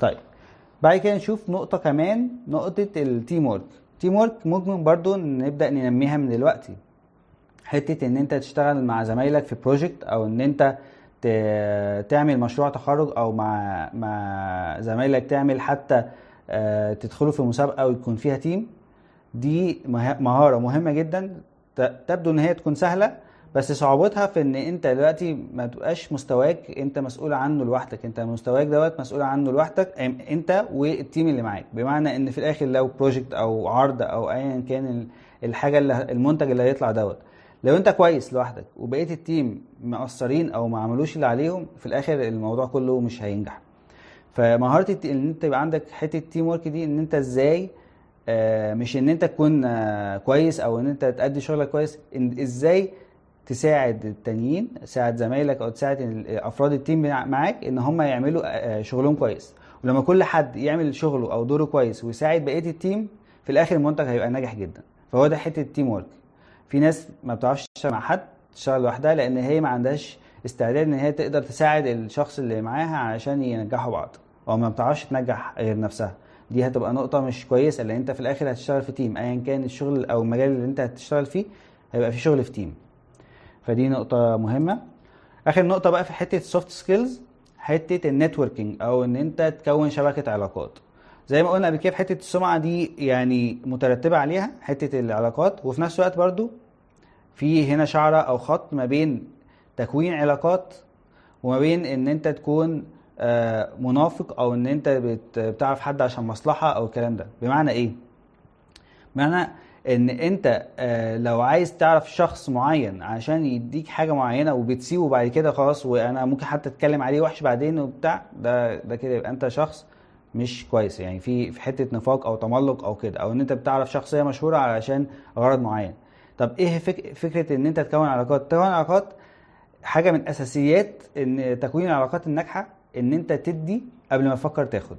طيب. بعد كده نشوف نقطة كمان نقطة ال teamwork ال teamwork ممكن برضو نبدأ ننميها من دلوقتي. حتة إن أنت تشتغل مع زمايلك في project أو إن أنت تعمل مشروع تخرج أو مع مع زمايلك تعمل حتى آه، تدخلوا في مسابقة ويكون فيها team. دي مهارة مهمة جدا. تبدو إن هي تكون سهلة بس صعوبتها في إن أنت دلوقتي ما تبقاش مستواك أنت مسؤول عنه لوحدك. أنت مستواك دوت مسؤول عنه لوحدك أنت وال team اللي معاك. بمعنى إن في الآخر لو project أو عرض أو ايا كان الحاجة اللي المنتج اللي هيطلع دوت. لو أنت كويس لوحدك وبقيه ال team مقصرين أو ما عملوش اللي عليهم في الآخر الموضوع كله مش هينجح. فمهاره إن أنت يبقى عندك حتة teamwork دي إن أنت إزاي آه مش إن أنت تكون آه كويس أو إن أنت تأدي شغلك كويس إن إزاي تساعد التانيين تساعد زمايلك أو تساعد أفراد ال team معاك إن هم يعملوا آه، شغلهم كويس. ولما كل حد يعمل شغله أو دوره كويس ويساعد بقية ال team في الآخر المنتج هيبقى ناجح جدا. فهو ده حتة ال teamwork في ناس ما بتعرفش تشتغل مع حد تشتغل لوحدها لأن هي ما عندهاش استعداد إن هي تقدر تساعد الشخص اللي معاها علشان ينجحوا بعض. أو ما بتعرفش تنجح غير نفسها. دي هتبقى نقطة مش كويسة لأن أنت في الآخر هتشتغل في team ايا كان الشغل أو المجال اللي أنت هتشتغل فيه هيبقى في شغل في team فدي نقطة مهمة. آخر نقطة بقى في حتة ال soft skills حتة ال networking أو إن أنت تكون شبكة علاقات. زي ما قلنا قبل كده في حتة السمعة دي يعني مترتبة عليها حتة العلاقات. وفي نفس الوقت برضو في هنا شعرة أو خط ما بين تكوين علاقات وما بين إن أنت تكون منافق أو إن أنت بت- بتعرف حد عشان مصلحة أو الكلام ده. بمعنى إيه؟ بمعنى إن أنت آه، لو عايز تعرف شخص معين عشان يديك حاجة معينة وبتسيبه بعد كده خلاص وأنا ممكن حتى أتكلم عليه وحش بعدين وبتاع ده ده كده يبقى أنت شخص مش كويس. يعني في في حتة نفاق أو تملق أو كده أو إن أنت بتعرف شخصية مشهورة علشان غرض معين. طب إيه فك فكرة إن أنت تكون علاقات؟ تكون علاقات حاجة من أساسيات إن تكوين العلاقات الناجحة إن أنت تدي قبل ما تفكر تاخد.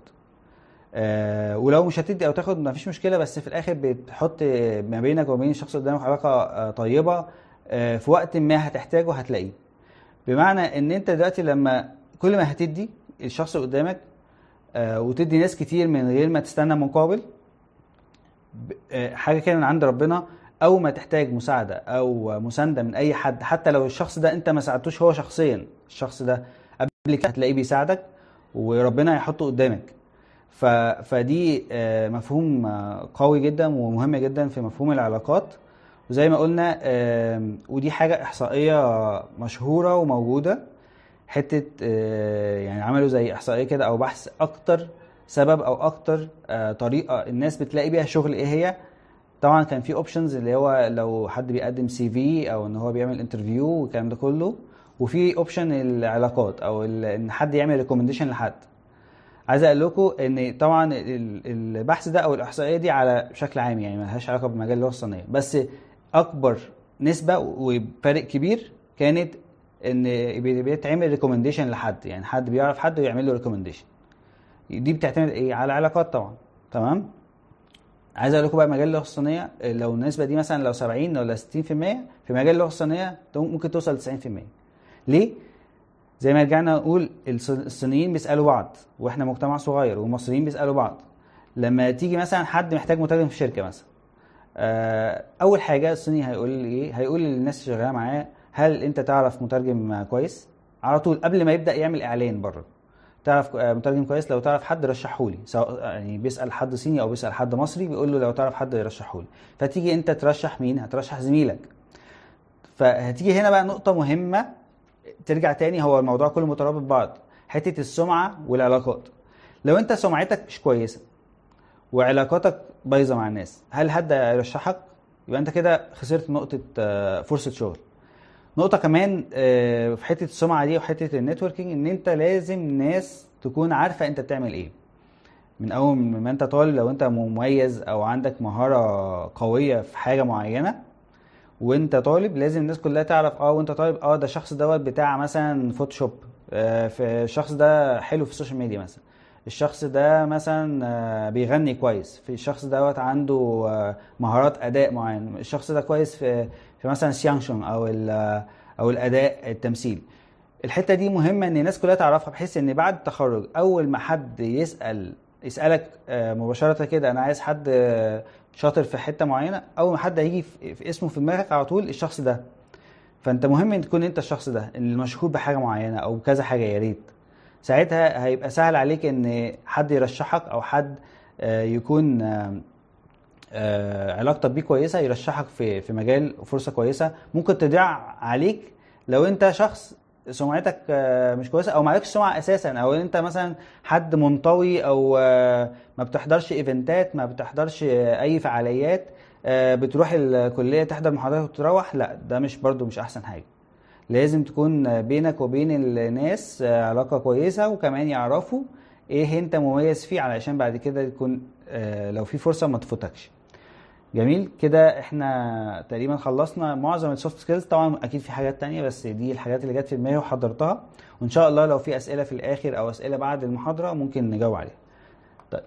آه ولو مش هتدي أو تاخد مفيش مشكلة بس في الآخر بتحط ما بينك وبين الشخص اللي قدامك علاقة آه طيبة آه في وقت ما هتحتاجه هتلاقيه. بمعنى إن أنت دلوقتي لما كل ما هتدي الشخص قدامك آه وتدي ناس كتير من غير ما تستنى مقابل آه، حاجة كده من عند ربنا اول ما تحتاج مساعدة أو مساندة من أي حد حتى لو الشخص ده أنت ما ساعدتوش هو شخصيا الشخص ده قبل كده هتلاقيه بيساعدك وربنا هيحطه قدامك. ف... فدي آه، مفهوم آه، قوي جدا ومهم جدا في مفهوم العلاقات. وزي ما قلنا ودي حاجة إحصائية مشهورة وموجودة. حتة آه، يعني عملوا زي إحصائية كده أو بحث أكتر سبب أو أكتر طريقة الناس بتلاقي بيها شغل إيه هي. طبعا كان في options اللي هو لو حد بيقدم CV أو إن هو بيعمل interview والكلام ده كله. وفي option العلاقات أو إن حد يعمل recommendation لحد. عايز أقول لكم إن طبعا ال- البحث ده أو الإحصائية دي على بشكل عام يعني ملهاش علاقة بمجال اللغة الصينية. بس أكبر نسبة وفارق كبير كانت إن بي- بيتعمل recommendation لحد. يعني حد بيعرف حد ويعمل له recommendation دي بتعتمد إيه؟ على علاقات طبعا. تمام؟ عايز أقول لكم بقى مجال اللغة الصينية لو النسبة دي مثلا لو 70 ولا 60% في مجال اللغة الصينية ممكن توصل ل 90% ليه؟ زي ما رجعنا نقول الص- الصينيين بيسألوا بعض وإحنا مجتمع صغير والمصريين بيسألوا بعض. لما تيجي مثلا حد محتاج مترجم في شركة مثلا آه، أول حاجة الصيني هيقول لي إيه؟ هيقول للناس اللي شغالة معاه هل أنت تعرف مترجم كويس؟ على طول قبل ما يبدأ يعمل إعلان بره. تعرف آه، مترجم كويس؟ لو تعرف حد رشحه لي سواء يعني بيسأل حد صيني أو بيسأل حد مصري بيقول له لو تعرف حد يرشحه لي. فتيجي أنت ترشح مين؟ هترشح زميلك. فهتيجي هنا بقى نقطة مهمة ترجع تاني هو الموضوع كله مترابط ببعض. حتة السمعة والعلاقات. لو انت سمعتك مش كويسة وعلاقاتك بايظة مع الناس هل حد هيرشحك؟ يبقى انت كده خسرت نقطة آه، فرصة شغل. نقطة كمان آه، في حتة السمعة دي وحتة ال networking ان انت لازم ناس تكون عارفة انت بتعمل إيه. من أول ما انت طالب لو انت مميز أو عندك مهارة قوية في حاجة معينة وانت طالب لازم الناس كلها تعرف آه وانت طالب آه ده الشخص دوت بتاع مثلا Photoshop آه في الشخص ده حلو في ال social media مثلا. الشخص ده مثلا آه بيغني كويس في الشخص دوت عنده آه مهارات أداء معين. الشخص ده كويس في في مثلا ال xiangsheng أو ال- أو الأداء التمثيل. الحتة دي مهمة إن الناس كلها تعرفها بحيث إن بعد التخرج أول ما حد يسأل يسألك آه، مباشرة كده أنا عايز حد آه، شاطر في حتة معينة أول ما حد هيجي في اسمه في دماغك على طول الشخص ده. فأنت مهم إن تكون أنت الشخص ده اللي مشهور بحاجة معينة أو كذا حاجة يا ريت. ساعتها هيبقى سهل عليك إن حد يرشحك أو حد آه، يكون آه، علاقتك بيه كويسة يرشحك في في مجال فرصة كويسة. ممكن تضيع عليك لو أنت شخص سمعتك آه، مش كويسة أو معلكش سمعة أساسا أو أنت مثلا حد منطوي أو آه، ما بتحضرش إيفنتات ما بتحضرش آه، أي فعاليات بتروح الكلية تحضر محاضرات وتروح لا ده مش برضو مش أحسن حاجة. لازم تكون بينك وبين الناس علاقة كويسة وكمان يعرفوا إيه أنت مميز فيه علشان بعد كده يكون لو في فرصة ما تفوتكش. جميل. كده إحنا تقريبا خلصنا معظم ال soft skills طبعا أكيد في حاجات تانية بس دي الحاجات اللي جت في دماغي وحضرتها. وإن شاء الله لو في أسئلة في الآخر أو أسئلة بعد المحاضرة ممكن نجاوب عليها. طيب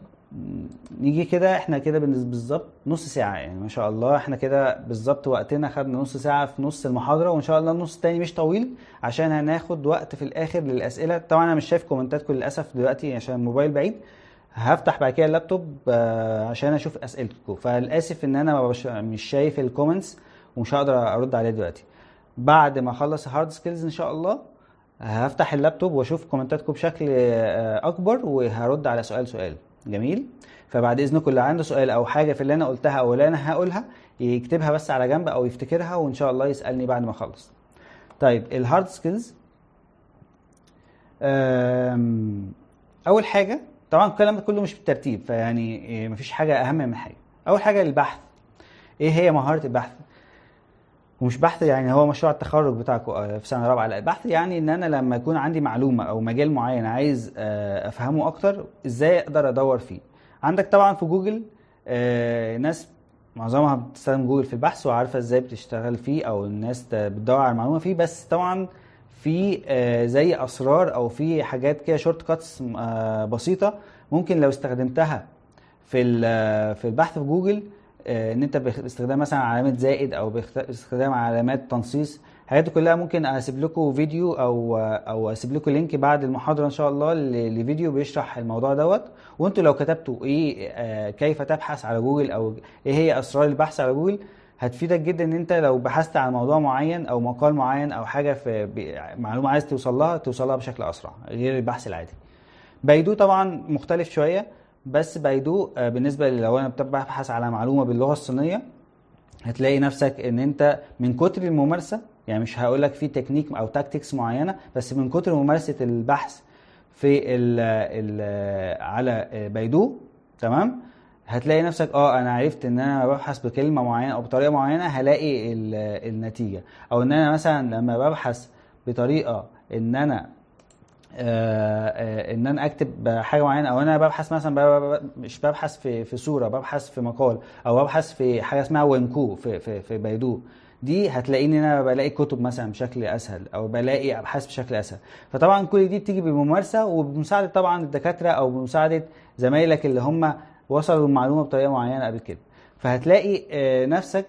نيجي كده إحنا كده بالظبط نص ساعة يعني ما شاء الله. إحنا كده بالظبط وقتنا خدنا نص ساعة في نص المحاضرة وإن شاء الله النص التاني مش طويل عشان هناخد وقت في الآخر للأسئلة. طبعا أنا مش شايف comments اتكم للأسف دلوقتي عشان الموبايل بعيد. هفتح بعد كده اللابتوب آه، عشان أشوف أسئلتكم. فالاسف إن أنا مش شايف ال comments ومش هقدر أرد عليها دلوقتي. بعد ما أخلص ال hard skills إن شاء الله هفتح اللابتوب وأشوف comments اتكم بشكل آه، أكبر وهرد على سؤال سؤال. جميل؟ فبعد إذنكم اللي عنده سؤال أو حاجة في اللي أنا قلتها أو اللي أنا هقولها يكتبها بس على جنب أو يفتكرها وإن شاء الله يسألني بعد ما أخلص. طيب ال hard skills أول حاجة طبعا الكلام ده كله مش بالترتيب فيعني إيه، مفيش حاجة أهم من حاجة. أول حاجة البحث. إيه هي مهارة البحث؟ ومش بحث يعني هو مشروع التخرج بتاعكم آه، في سنة رابعة لا البحث يعني إن أنا لما يكون عندي معلومة أو مجال معين عايز آه، أفهمه أكتر إزاي أقدر أدور فيه؟ عندك طبعا في جوجل آه، ناس معظمها بتستخدم جوجل في البحث وعارفة إزاي بتشتغل فيه أو الناس بتدور على المعلومة فيه بس طبعا في آه، زي أسرار أو في حاجات كده shortcuts بسيطة ممكن لو استخدمتها في ال- في البحث في جوجل آه، إن أنت باستخدام مثلا علامات زائد أو باستخدام علامات تنصيص الحاجات دي كلها ممكن أسيب لكم فيديو أو أو أسيب لكم link بعد المحاضرة إن شاء الله لفيديو بيشرح الموضوع دوت. وأنتوا لو كتبتوا إيه آه، كيف تبحث على جوجل أو إيه هي أسرار البحث على جوجل هتفيدك جدا إن أنت لو بحثت عن موضوع معين أو مقال معين أو حاجة في معلومة عايز توصل لها توصل لها بشكل أسرع غير البحث العادي. بايدو طبعا مختلف شوية بس بايدو آه، بالنسبة لو أنا ببحث على معلومة باللغة الصينية هتلاقي نفسك إن أنت من كتر الممارسة يعني مش هقول لك في تكنيك أو tactics معينة بس من كتر ممارسة البحث في ال ال على بايدو تمام؟ هتلاقي نفسك آه أنا عرفت إن أنا ببحث بكلمة معينة أو بطريقة معينة هلاقي ال- النتيجة. أو إن أنا مثلا لما ببحث بطريقة إن أنا آه، آه، إن أنا أكتب حاجة معينة أو أنا ببحث مثلا مش ببحث في في صورة ببحث في مقال أو ببحث في حاجة اسمها وينكو في في في بيدو دي هتلاقيني إن أنا بلاقي كتب مثلا بشكل أسهل أو بلاقي أبحاث بشكل أسهل. فطبعا كل دي بتيجي بالممارسه وبمساعدة طبعا الدكاترة أو بمساعدة زمايلك اللي هم وصلوا المعلومة بطريقة معينة قبل كده. فهتلاقي آه، نفسك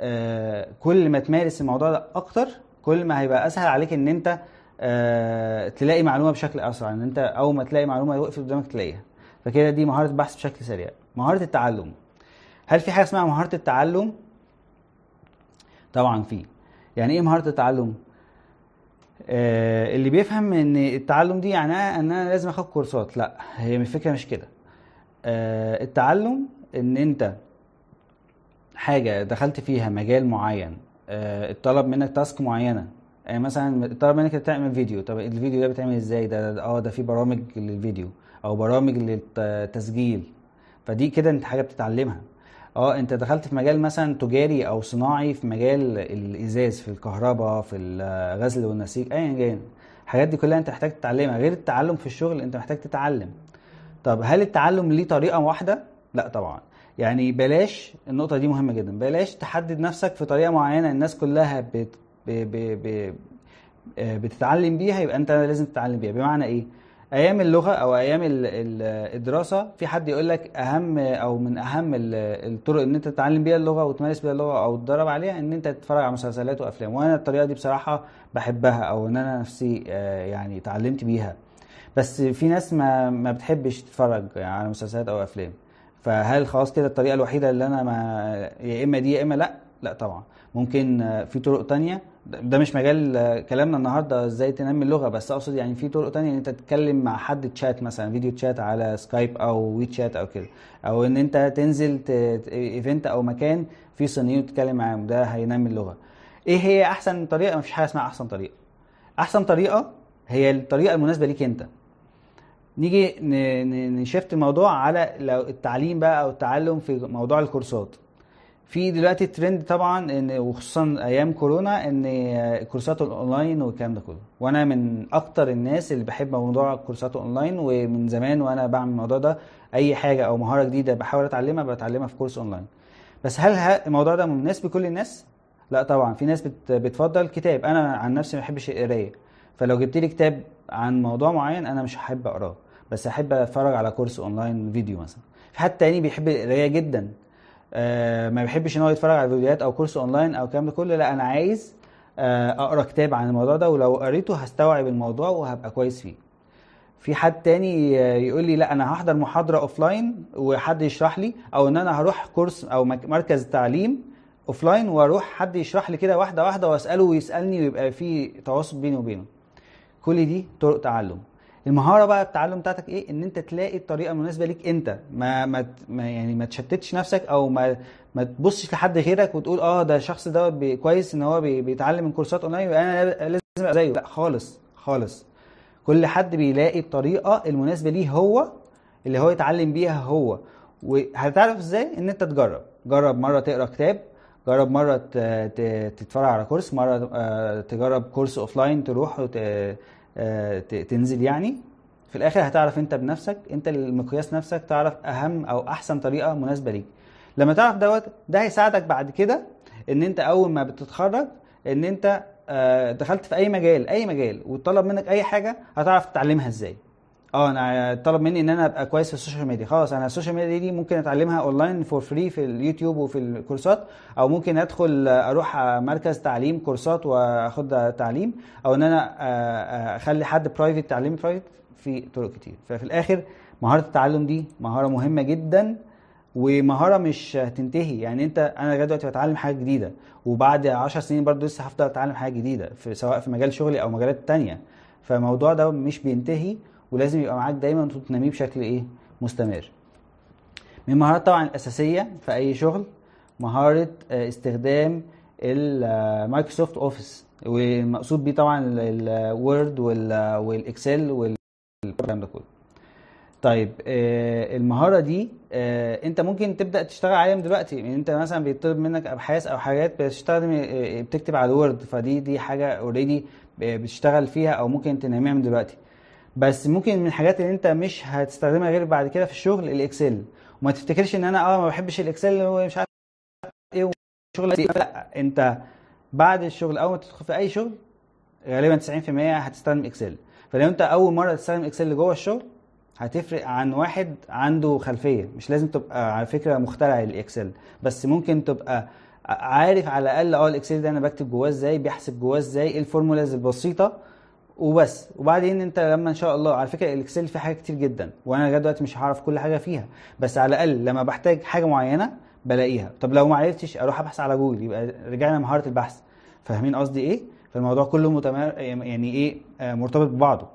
آه، كل ما تمارس الموضوع ده أكتر كل ما هيبقى أسهل عليك إن أنت آه، تلاقي معلومة بشكل أسرع إن أنت أول ما تلاقي معلومة وقفت قدامك تلاقيها. فكده دي مهارة بحث بشكل سريع. مهارة التعلم. هل في حاجة اسمها مهارة التعلم؟ طبعا في. يعني إيه مهارة التعلم؟ اللي بيفهم إن التعلم دي معناها إن أنا لازم آخد كورسات. لأ هي الفكرة مش كده. التعلم إن أنت حاجة دخلت فيها مجال معين آه، اتطلب منك تاسك معينة. يعني مثلا اتطلب منك تعمل فيديو طب الفيديو ده بيتعمل إزاي؟ ده- آه ده في برامج للفيديو أو برامج للتسجيل. فدي كده أنت حاجة بتتعلمها. آه أنت دخلت في مجال مثلا تجاري أو صناعي في مجال الإزاز في الكهرباء في الغزل والنسيج ايا كان. الحاجات دي كلها أنت محتاج تتعلمها. غير التعلم في الشغل أنت محتاج تتعلم. طب هل التعلم ليه طريقة واحدة؟ لا طبعا يعني بلاش النقطة دي مهمة جدا بلاش تحدد نفسك في طريقة معينة الناس كلها بت ب ب ب آه، بتتعلم بيها يبقى أنت لازم تتعلم بيها بمعنى إيه؟ أيام اللغة أو أيام ال- ال- الدراسة في حد يقول لك أهم أو من أهم ال- الطرق إن أنت تتعلم بيها اللغة وتمارس بيها اللغة أو تدرب عليها إن أنت تتفرج على مسلسلات وأفلام وأنا الطريقة دي بصراحة بحبها أو إن أنا نفسي آه، يعني اتعلمت بيها بس في ناس ما ما بتحبش تتفرج على مسلسلات أو أفلام. فهل خلاص كده الطريقة الوحيدة اللي أنا ما يا إما دي يا إما لأ؟ لأ طبعا. ممكن في طرق تانية. ده مش مجال كلامنا النهارده إزاي تنمي اللغة بس أقصد يعني في طرق تانية إن أنت تتكلم مع حد تشات مثلا video chat على سكايب أو وي تشات أو كده. أو إن أنت تنزل event أو مكان فيه صينيين وتتكلم معاهم. ده هينمي اللغة. إيه هي أحسن طريقة؟ مفيش حاجة اسمها أحسن طريقة. أحسن طريقة هي الطريقة المناسبة ليك أنت. نيجي ن shift الموضوع على لو التعليم بقى أو التعلم في موضوع الكورسات. في دلوقتي ترند طبعا ان وخصوصا أيام كورونا إن الكورسات الاونلاين والكلام ده كله. وأنا من أكتر الناس اللي بحب موضوع الكورسات اونلاين ومن زمان وأنا بعمل الموضوع ده أي حاجة أو مهارة جديدة بحاول أتعلمها بتعلمها في كورس اونلاين بس هل الموضوع ده مناسب لكل الناس؟ لا طبعا. في ناس بت بتفضل كتاب. أنا عن نفسي ما بحبش القراية. فلو جبت لي كتاب عن موضوع معين أنا مش هحب أقراه. بس أحب أتفرج على كورس أونلاين فيديو مثلا. في حد تاني بيحب القراية جدا. آه ما بيحبش إن هو يتفرج على فيديوهات أو كورس أونلاين أو الكلام ده كله. لا أنا عايز آه أقرأ كتاب عن الموضوع ده ولو قريته هستوعب الموضوع وهبقى كويس فيه. في حد تاني آه، يقول لي لا أنا هحضر محاضرة offline وحد يشرح لي أو إن أنا هروح كورس أو مركز تعليم offline وأروح حد يشرح لي كده واحدة واحدة وأسأله ويسألني ويبقى في تواصل بيني وبينه. كل دي طرق تعلم. المهارة بقى التعلم بتاعتك إيه؟ إن أنت تلاقي الطريقة المناسبة ليك أنت. ما ما يعني ما تشتتش نفسك أو ما ما تبصش لحد غيرك وتقول آه ده الشخص ده كويس إن هو بي- بيتعلم من كورسات أونلاين يبقى أنا لازم أبقى زيه. لا خالص خالص. كل حد بيلاقي الطريقة المناسبة ليه هو اللي هو يتعلم بيها هو. وهتعرف إزاي؟ إن أنت تجرب. جرب مرة تقرأ كتاب جرب مرة تتفرج على كورس مرة آه، تجرب كورس offline تروح وت- تنزل يعني. في الآخر هتعرف أنت بنفسك أنت المقياس نفسك تعرف أهم أو أحسن طريقة مناسبة ليك. لما تعرف دوت ده هيساعدك بعد كده إن أنت أول ما بتتخرج إن أنت آه، دخلت في أي مجال أي مجال وطلب منك أي حاجة هتعرف تتعلمها إزاي. آه أنا طلب مني إن أنا أبقى كويس في ال social media. خلاص أنا ال social media دي ممكن أتعلمها online for free في اليوتيوب وفي الكورسات أو ممكن أدخل أروح مركز تعليم كورسات وأخد تعليم أو إن أنا آه، آه، أخلي حد private تعليم private في طرق كتير. ففي الآخر مهارة التعلم دي مهارة مهمة جدا ومهارة مش هتنتهي. يعني أنت أنا لغاية دلوقتي بتعلم حاجة جديدة وبعد 10 سنين برضو لسه هفضل أتعلم حاجة جديدة في سواء في مجال شغلي أو مجالات تانية. فالموضوع ده مش بينتهي ولازم يبقى معاك دايما وتنميه بشكل إيه؟ مستمر. من المهارات طبعا الأساسية في أي شغل مهارة آه، استخدام ال Microsoft Office والمقصود بيه طبعا ال Word وال Excel والكلام ده كله. طيب آه، المهارة دي آه، أنت ممكن تبدأ تشتغل عليها من دلوقتي. يعني أنت مثلا بيطلب منك أبحاث أو حاجات آه، بتكتب على ال Word فدي دي حاجة already بتشتغل فيها أو ممكن تنميها من دلوقتي. بس ممكن من الحاجات اللي انت مش هتستخدمها غير بعد كده في الشغل ال Excel. وما تفتكرش إن أنا آه ما بحبش ال Excel ومش عارف إيه وشغل لا أنت بعد الشغل أول ما تدخل في أي شغل غالبا 90% هتستخدم Excel. فلو أنت أول مرة تستخدم Excel جوه الشغل هتفرق عن واحد عنده خلفية. مش لازم تبقى على فكرة مخترع ال Excel. بس ممكن تبقى عارف على الأقل آه ال Excel ده أنا بكتب جواه إزاي بيحسب جواه إزاي إيه ال formulas البسيطة وبس. وبعدين انت لما ان شاء الله على فكرة ال Excel فيه حاجات كتير جدا وأنا لغاية دلوقتي مش هعرف كل حاجة فيها. بس على الأقل لما بحتاج حاجة معينة بلاقيها. طب لو ما عرفتش أروح أبحث على جوجل يبقى رجعنا مهارة البحث. فاهمين قصدي إيه؟ فالموضوع كله متمر... يعني إيه؟ آه، مرتبط ببعضه.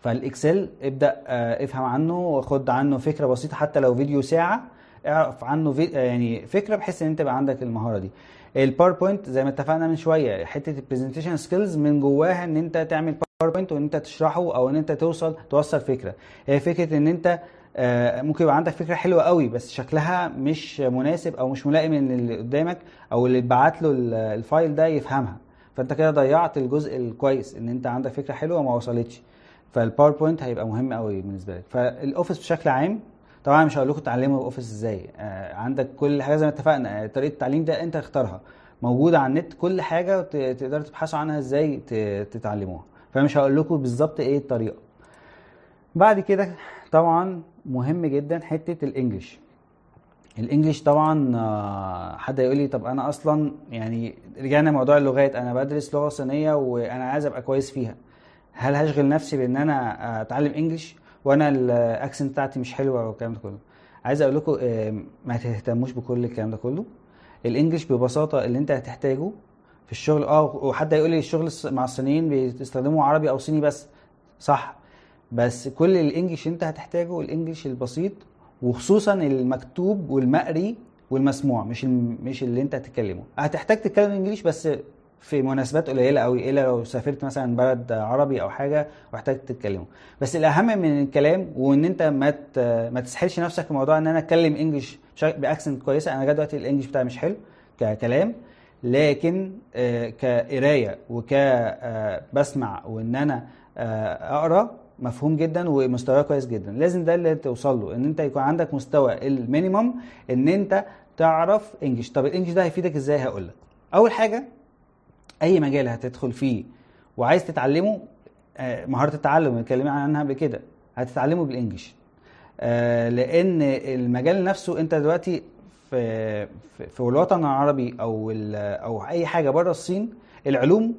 فال Excel ابدأ آه، افهم عنه وخد عنه فكرة بسيطة حتى لو فيديو ساعة اعرف عنه في... يعني فكرة بحيث إن أنت يبقى عندك المهارة دي. ال PowerPoint زي ما اتفقنا من شوية حتة ال presentation skills من جواها إن أنت تعمل PowerPoint وإن أنت تشرحه أو إن أنت توصل توصل فكرة. هي فكرة إن أنت آه، ممكن يبقى عندك فكرة حلوة قوي بس شكلها مش مناسب أو مش ملائم إن اللي قدامك أو اللي اتبعت له ال- ال file ده يفهمها. فأنت كده ضيعت الجزء الكويس إن أنت عندك فكرة حلوة وما وصلتش. فال PowerPoint هيبقى مهم قوي بالنسبة لك. فال Office بشكل عام طبعا مش هقول لكم تعلموا الاوفيس إزاي. آه عندك كل حاجة زي ما اتفقنا آه، طريقة التعليم ده أنت اختارها. موجودة على النت كل حاجة تقدروا تبحثوا عنها إزاي تتعلموها. فمش هقول لكم بالظبط إيه الطريقة. بعد كده طبعا مهم جدا حتة الإنجليش. الإنجليش طبعا آه، حد يقول لي طب أنا أصلا يعني رجعنا موضوع اللغات. أنا بدرس لغة صينية وأنا عايز أبقى كويس فيها. هل هشغل نفسي بإن أنا أتعلم English؟ وأنا ال accent بتاعتي مش حلوة والكلام ده كله. عايز أقول لكم ما تهتموش بكل الكلام ده كله. ال English ببساطة اللي أنت هتحتاجه في الشغل آه وحد يقول لي الشغل مع الصينيين بيستخدموا عربي أو صيني بس. صح. بس كل ال English أنت هتحتاجه ال English البسيط وخصوصا المكتوب والمقري والمسموع مش مش اللي أنت هتتكلمه. هتحتاج تتكلم English بس في مناسبات قليلة قوي إلا لو سافرت مثلا بلد عربي أو حاجة واحتاج تتكلمه. بس الأهم من الكلام وإن أنت ما ما تسحلش نفسك في موضوع إن أنا أتكلم English بشك- ب accent كويسة أنا لغاية دلوقتي ال English بتاعي مش حلو ككلام لكن آه، كقراية وكبسمع وإن أنا آه، أقرأ مفهوم جدا ومستواه كويس جدا. لازم ده اللي توصل له إن أنت يكون عندك مستوى ال minimum إن أنت تعرف إنجليش. طب الإنجليش ده هيفيدك إزاي؟ هقول لك. أول حاجة أي مجال هتدخل فيه وعايز تتعلمه آه، مهارة التعلم اتكلمنا عنها قبل كده هتتعلمه بالإنجليش. آه، لأن المجال نفسه أنت دلوقتي في في الوطن العربي أو أو أي حاجة بره الصين العلوم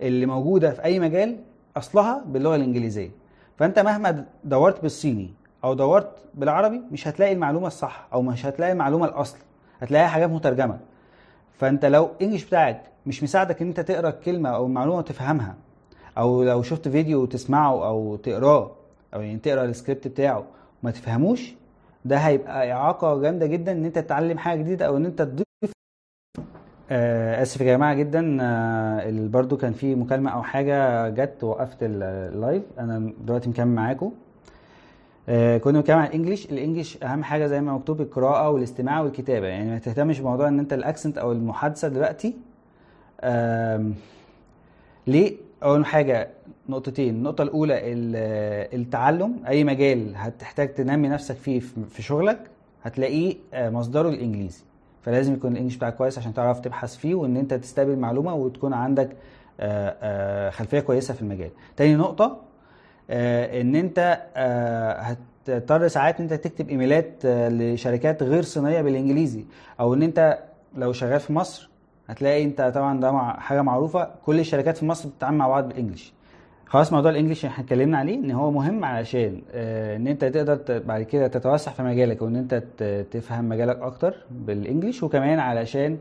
اللي موجودة في أي مجال أصلها باللغة الإنجليزية. فأنت مهما دورت بالصيني أو دورت بالعربي مش هتلاقي المعلومة الصح أو مش هتلاقي المعلومة الأصل هتلاقيها حاجات مترجمة. فأنت لو ال English بتاعك مش مساعدك إن أنت تقرأ الكلمة أو المعلومه وتفهمها. أو لو شفت فيديو تسمعه أو تقراه أو يعني تقرأ السكريبت بتاعه وما تفهموش ده هيبقى إعاقة جامدة جدا إن أنت تتعلم حاجة جديدة أو إن أنت تضيف. آه، آسف يا جماعة جدا. آه، برضو كان في مكالمة أو حاجة جت وقفت ال- ال live. أنا دلوقتي مكمل معاكم. آه، كنا بنتكلم عن الإنجليش. الإنجليش أهم حاجة زي ما مكتوب القراءة والاستماع والكتابة. يعني ما تهتمش بموضوع إن أنت الأكسنت أو المحادثة دلوقتي. ليه؟ اول حاجة نقطتين. النقطة الأولى ال- التعلم. أي مجال هتحتاج تنمي نفسك فيه في شغلك هتلاقيه آه، مصدره الإنجليزي. فلازم يكون الإنجليش بتاعك كويس عشان تعرف تبحث فيه وإن أنت تستقبل معلومة وتكون عندك آه، آه، خلفية كويسة في المجال. تاني نقطة إن أنت هتضطر ساعات إن أنت تكتب إيميلات لشركات غير صينية بالإنجليزي. أو إن أنت لو شغال في مصر هتلاقي انت طبعا ده مع حاجة معروفة كل الشركات في مصر بتتعامل مع بعض بالانجلش خلاص موضوع الإنجليش إحنا اتكلمنا عليه إن هو مهم علشان آه، إن أنت تقدر بعد كده تتوسع في مجالك وإن أنت تفهم مجالك أكتر بالإنجليش وكمان علشان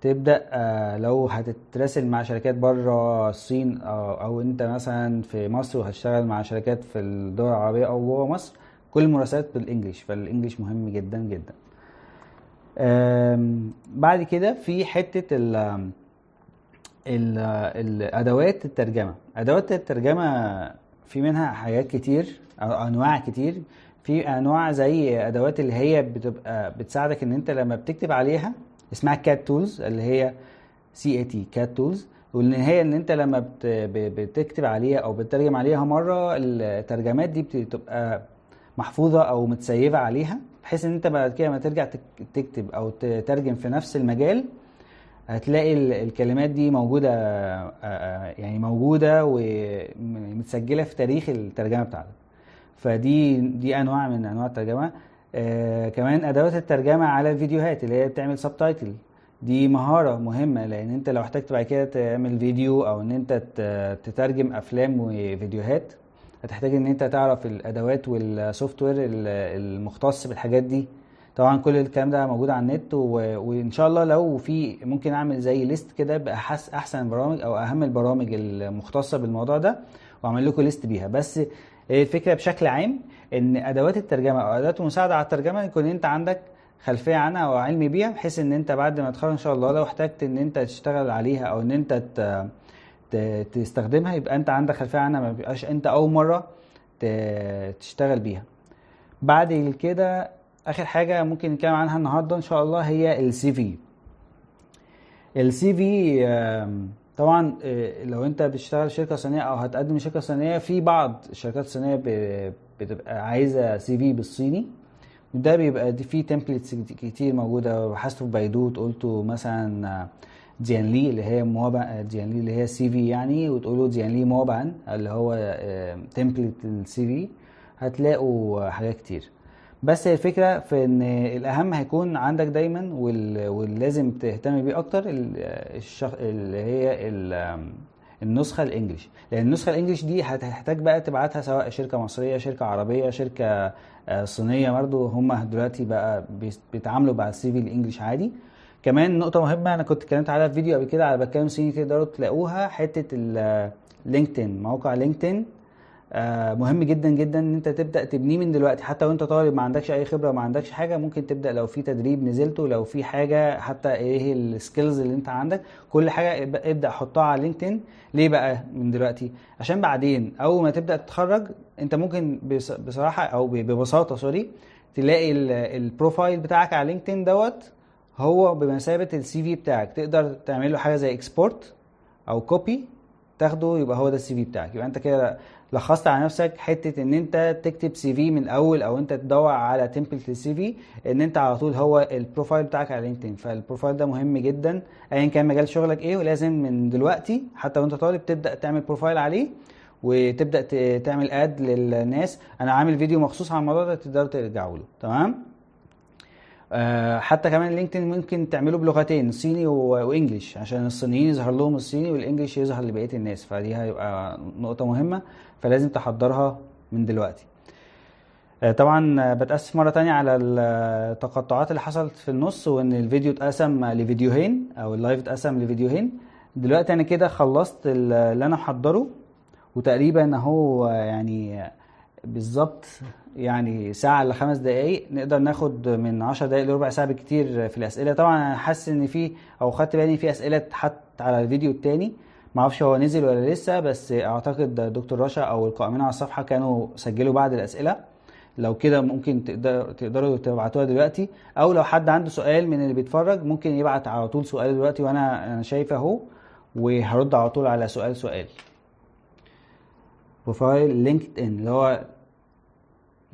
تبدأ آه، لو هتتراسل مع شركات بره الصين أو, أو أنت مثلا في مصر وهتشتغل مع شركات في الدول العربية أو جوه مصر كل المراسلات بال English فال English مهم جدا جدا. بعد كده في حتة ال ال- الادوات الترجمة. أدوات الترجمة في منها حاجات كتير أو أنواع كتير. في أنواع زي أدوات اللي هي بتبقى بتساعدك إن أنت لما بتكتب عليها اسمها CAT tools اللي هي C-A-T CAT tools وان هي إن أنت لما بتكتب عليها أو بتترجم عليها مرة الترجمات دي بتبقى محفوظة أو متسيفه عليها. بحيث إن أنت بعد كده لما ترجع تك- تكتب أو تترجم في نفس المجال هتلاقي ال- الكلمات دي موجودة آه، يعني موجودة ومتسجلة في تاريخ الترجمة بتاعتك. فدي دي أنواع من أنواع الترجمة. آه، كمان أدوات الترجمة على الفيديوهات اللي هي بتعمل سبتايتل دي مهارة مهمة لأن أنت لو احتجت بعد كده تعمل فيديو أو إن أنت ت- تترجم أفلام وفيديوهات هتحتاج إن أنت تعرف الأدوات وال software المختص بالحاجات دي. طبعا كل الكلام ده موجود على النت و... وإن شاء الله لو في ممكن أعمل زي list كده بأحسن البرامج أو أهم البرامج المختصة بالموضوع ده وأعمل لكم list بيها. بس الفكرة بشكل عام إن أدوات الترجمة أو أدوات المساعدة على الترجمة يكون أنت عندك خلفية عنها أو علم بيها بحيث إن أنت بعد ما تتخرج إن شاء الله لو احتجت إن أنت تشتغل عليها أو إن أنت ت... تستخدمها يبقى انت عندك خلفية عنها ما بيبقاش انت أول مرة. تشتغل بيها. بعد كده آخر حاجة ممكن نتكلم عنها النهارده إن شاء الله هي السي في السي في طبعا آه، لو انت بتشتغل شركة صينية أو هتقدم لشركه صينية في بعض الشركات الصينيه بتبقى عايزة CV بالصيني. ده بيبقى فيه templates كتير موجودة. بحثته في قلته مثلا 简历 اللي هي 模板 简历 اللي هي CV يعني وتقولوا 简历 模板 اللي هو template ال CV هتلاقوا حاجات كتير. بس هي الفكرة في إن الأهم هيكون عندك دايما وال- واللازم تهتم بيه أكتر ال- الشخ... اللي هي ال- النسخة ال English. لأن النسخة ال English دي هتحتاج بقى تبعتها سواء شركة مصرية شركة عربية شركة آه، صينية. برضو هم دلوقتي بقى بيتعاملوا مع ال CV ال English عادي. كمان نقطة مهمة أنا كنت اتكلمت عليها في فيديو قبل كده على بتكلم صيني تقدروا تلاقوها حتة ال LinkedIn موقع LinkedIn آه، مهم جدا جدا إن أنت تبدأ تبنيه من دلوقتي. حتى وأنت طالب ما عندكش أي خبرة ما عندكش حاجة ممكن تبدأ لو في تدريب نزلته لو في حاجة حتى إيه ال skills اللي أنت عندك. كل حاجة اب- ابدأ حطها على LinkedIn ليه بقى من دلوقتي؟ عشان بعدين أول ما تبدأ تتخرج أنت ممكن بص- بصراحة أو ببساطة sorry تلاقي ال- ال profile بتاعك على LinkedIn دوت هو بمثابة ال CV بتاعك تقدر تعمل له حاجة زي export أو copy تاخده يبقى هو ده ال CV بتاعك. يبقى أنت كده لخصت على نفسك حتة إن أنت تكتب CV من الأول أو أنت تدور على template لل CV إن أنت على طول هو ال profile بتاعك على LinkedIn فال profile ده مهم جدا. ايا كان مجال شغلك إيه ولازم من دلوقتي حتى وأنت طالب تبدأ تعمل profile عليه وتبدأ تعمل add للناس. أنا عامل فيديو مخصوص على الموضوع ده تقدروا ترجعوا له. تمام؟ حتى كمان LinkedIn ممكن تعمله بلغتين صيني و English عشان الصينيين يظهر لهم الصيني وال English يظهر لبقية الناس فدي هيبقى نقطة مهمة فلازم تحضرها من دلوقتي. آه، طبعا آه، بتأسف مرة تانية على التقطعات اللي حصلت في النص وإن الفيديو اتقسم لفيديوهين أو اللايف اتقسم لفيديوهين. دلوقتي أنا كده خلصت اللي أنا محضره وتقريبا أهو آه، يعني بالظبط يعني ساعة لخمس دقايق نقدر ناخد من عشر دقايق لربع ساعة بالكتير في الأسئلة. طبعا أنا حاسس إن في أو خدت بالي إن في أسئلة اتحط على الفيديو التاني. معرفش هو نزل ولا لسه بس أعتقد دكتور رشا أو القائمين على الصفحة كانوا سجلوا بعض الأسئلة. لو كده ممكن تقدر تقدروا تبعتوها دلوقتي. أو لو حد عنده سؤال من اللي بيتفرج ممكن يبعت على طول سؤال دلوقتي وأنا أنا شايف أهو وهرد على طول على سؤال سؤال. profile لينكد إن اللي هو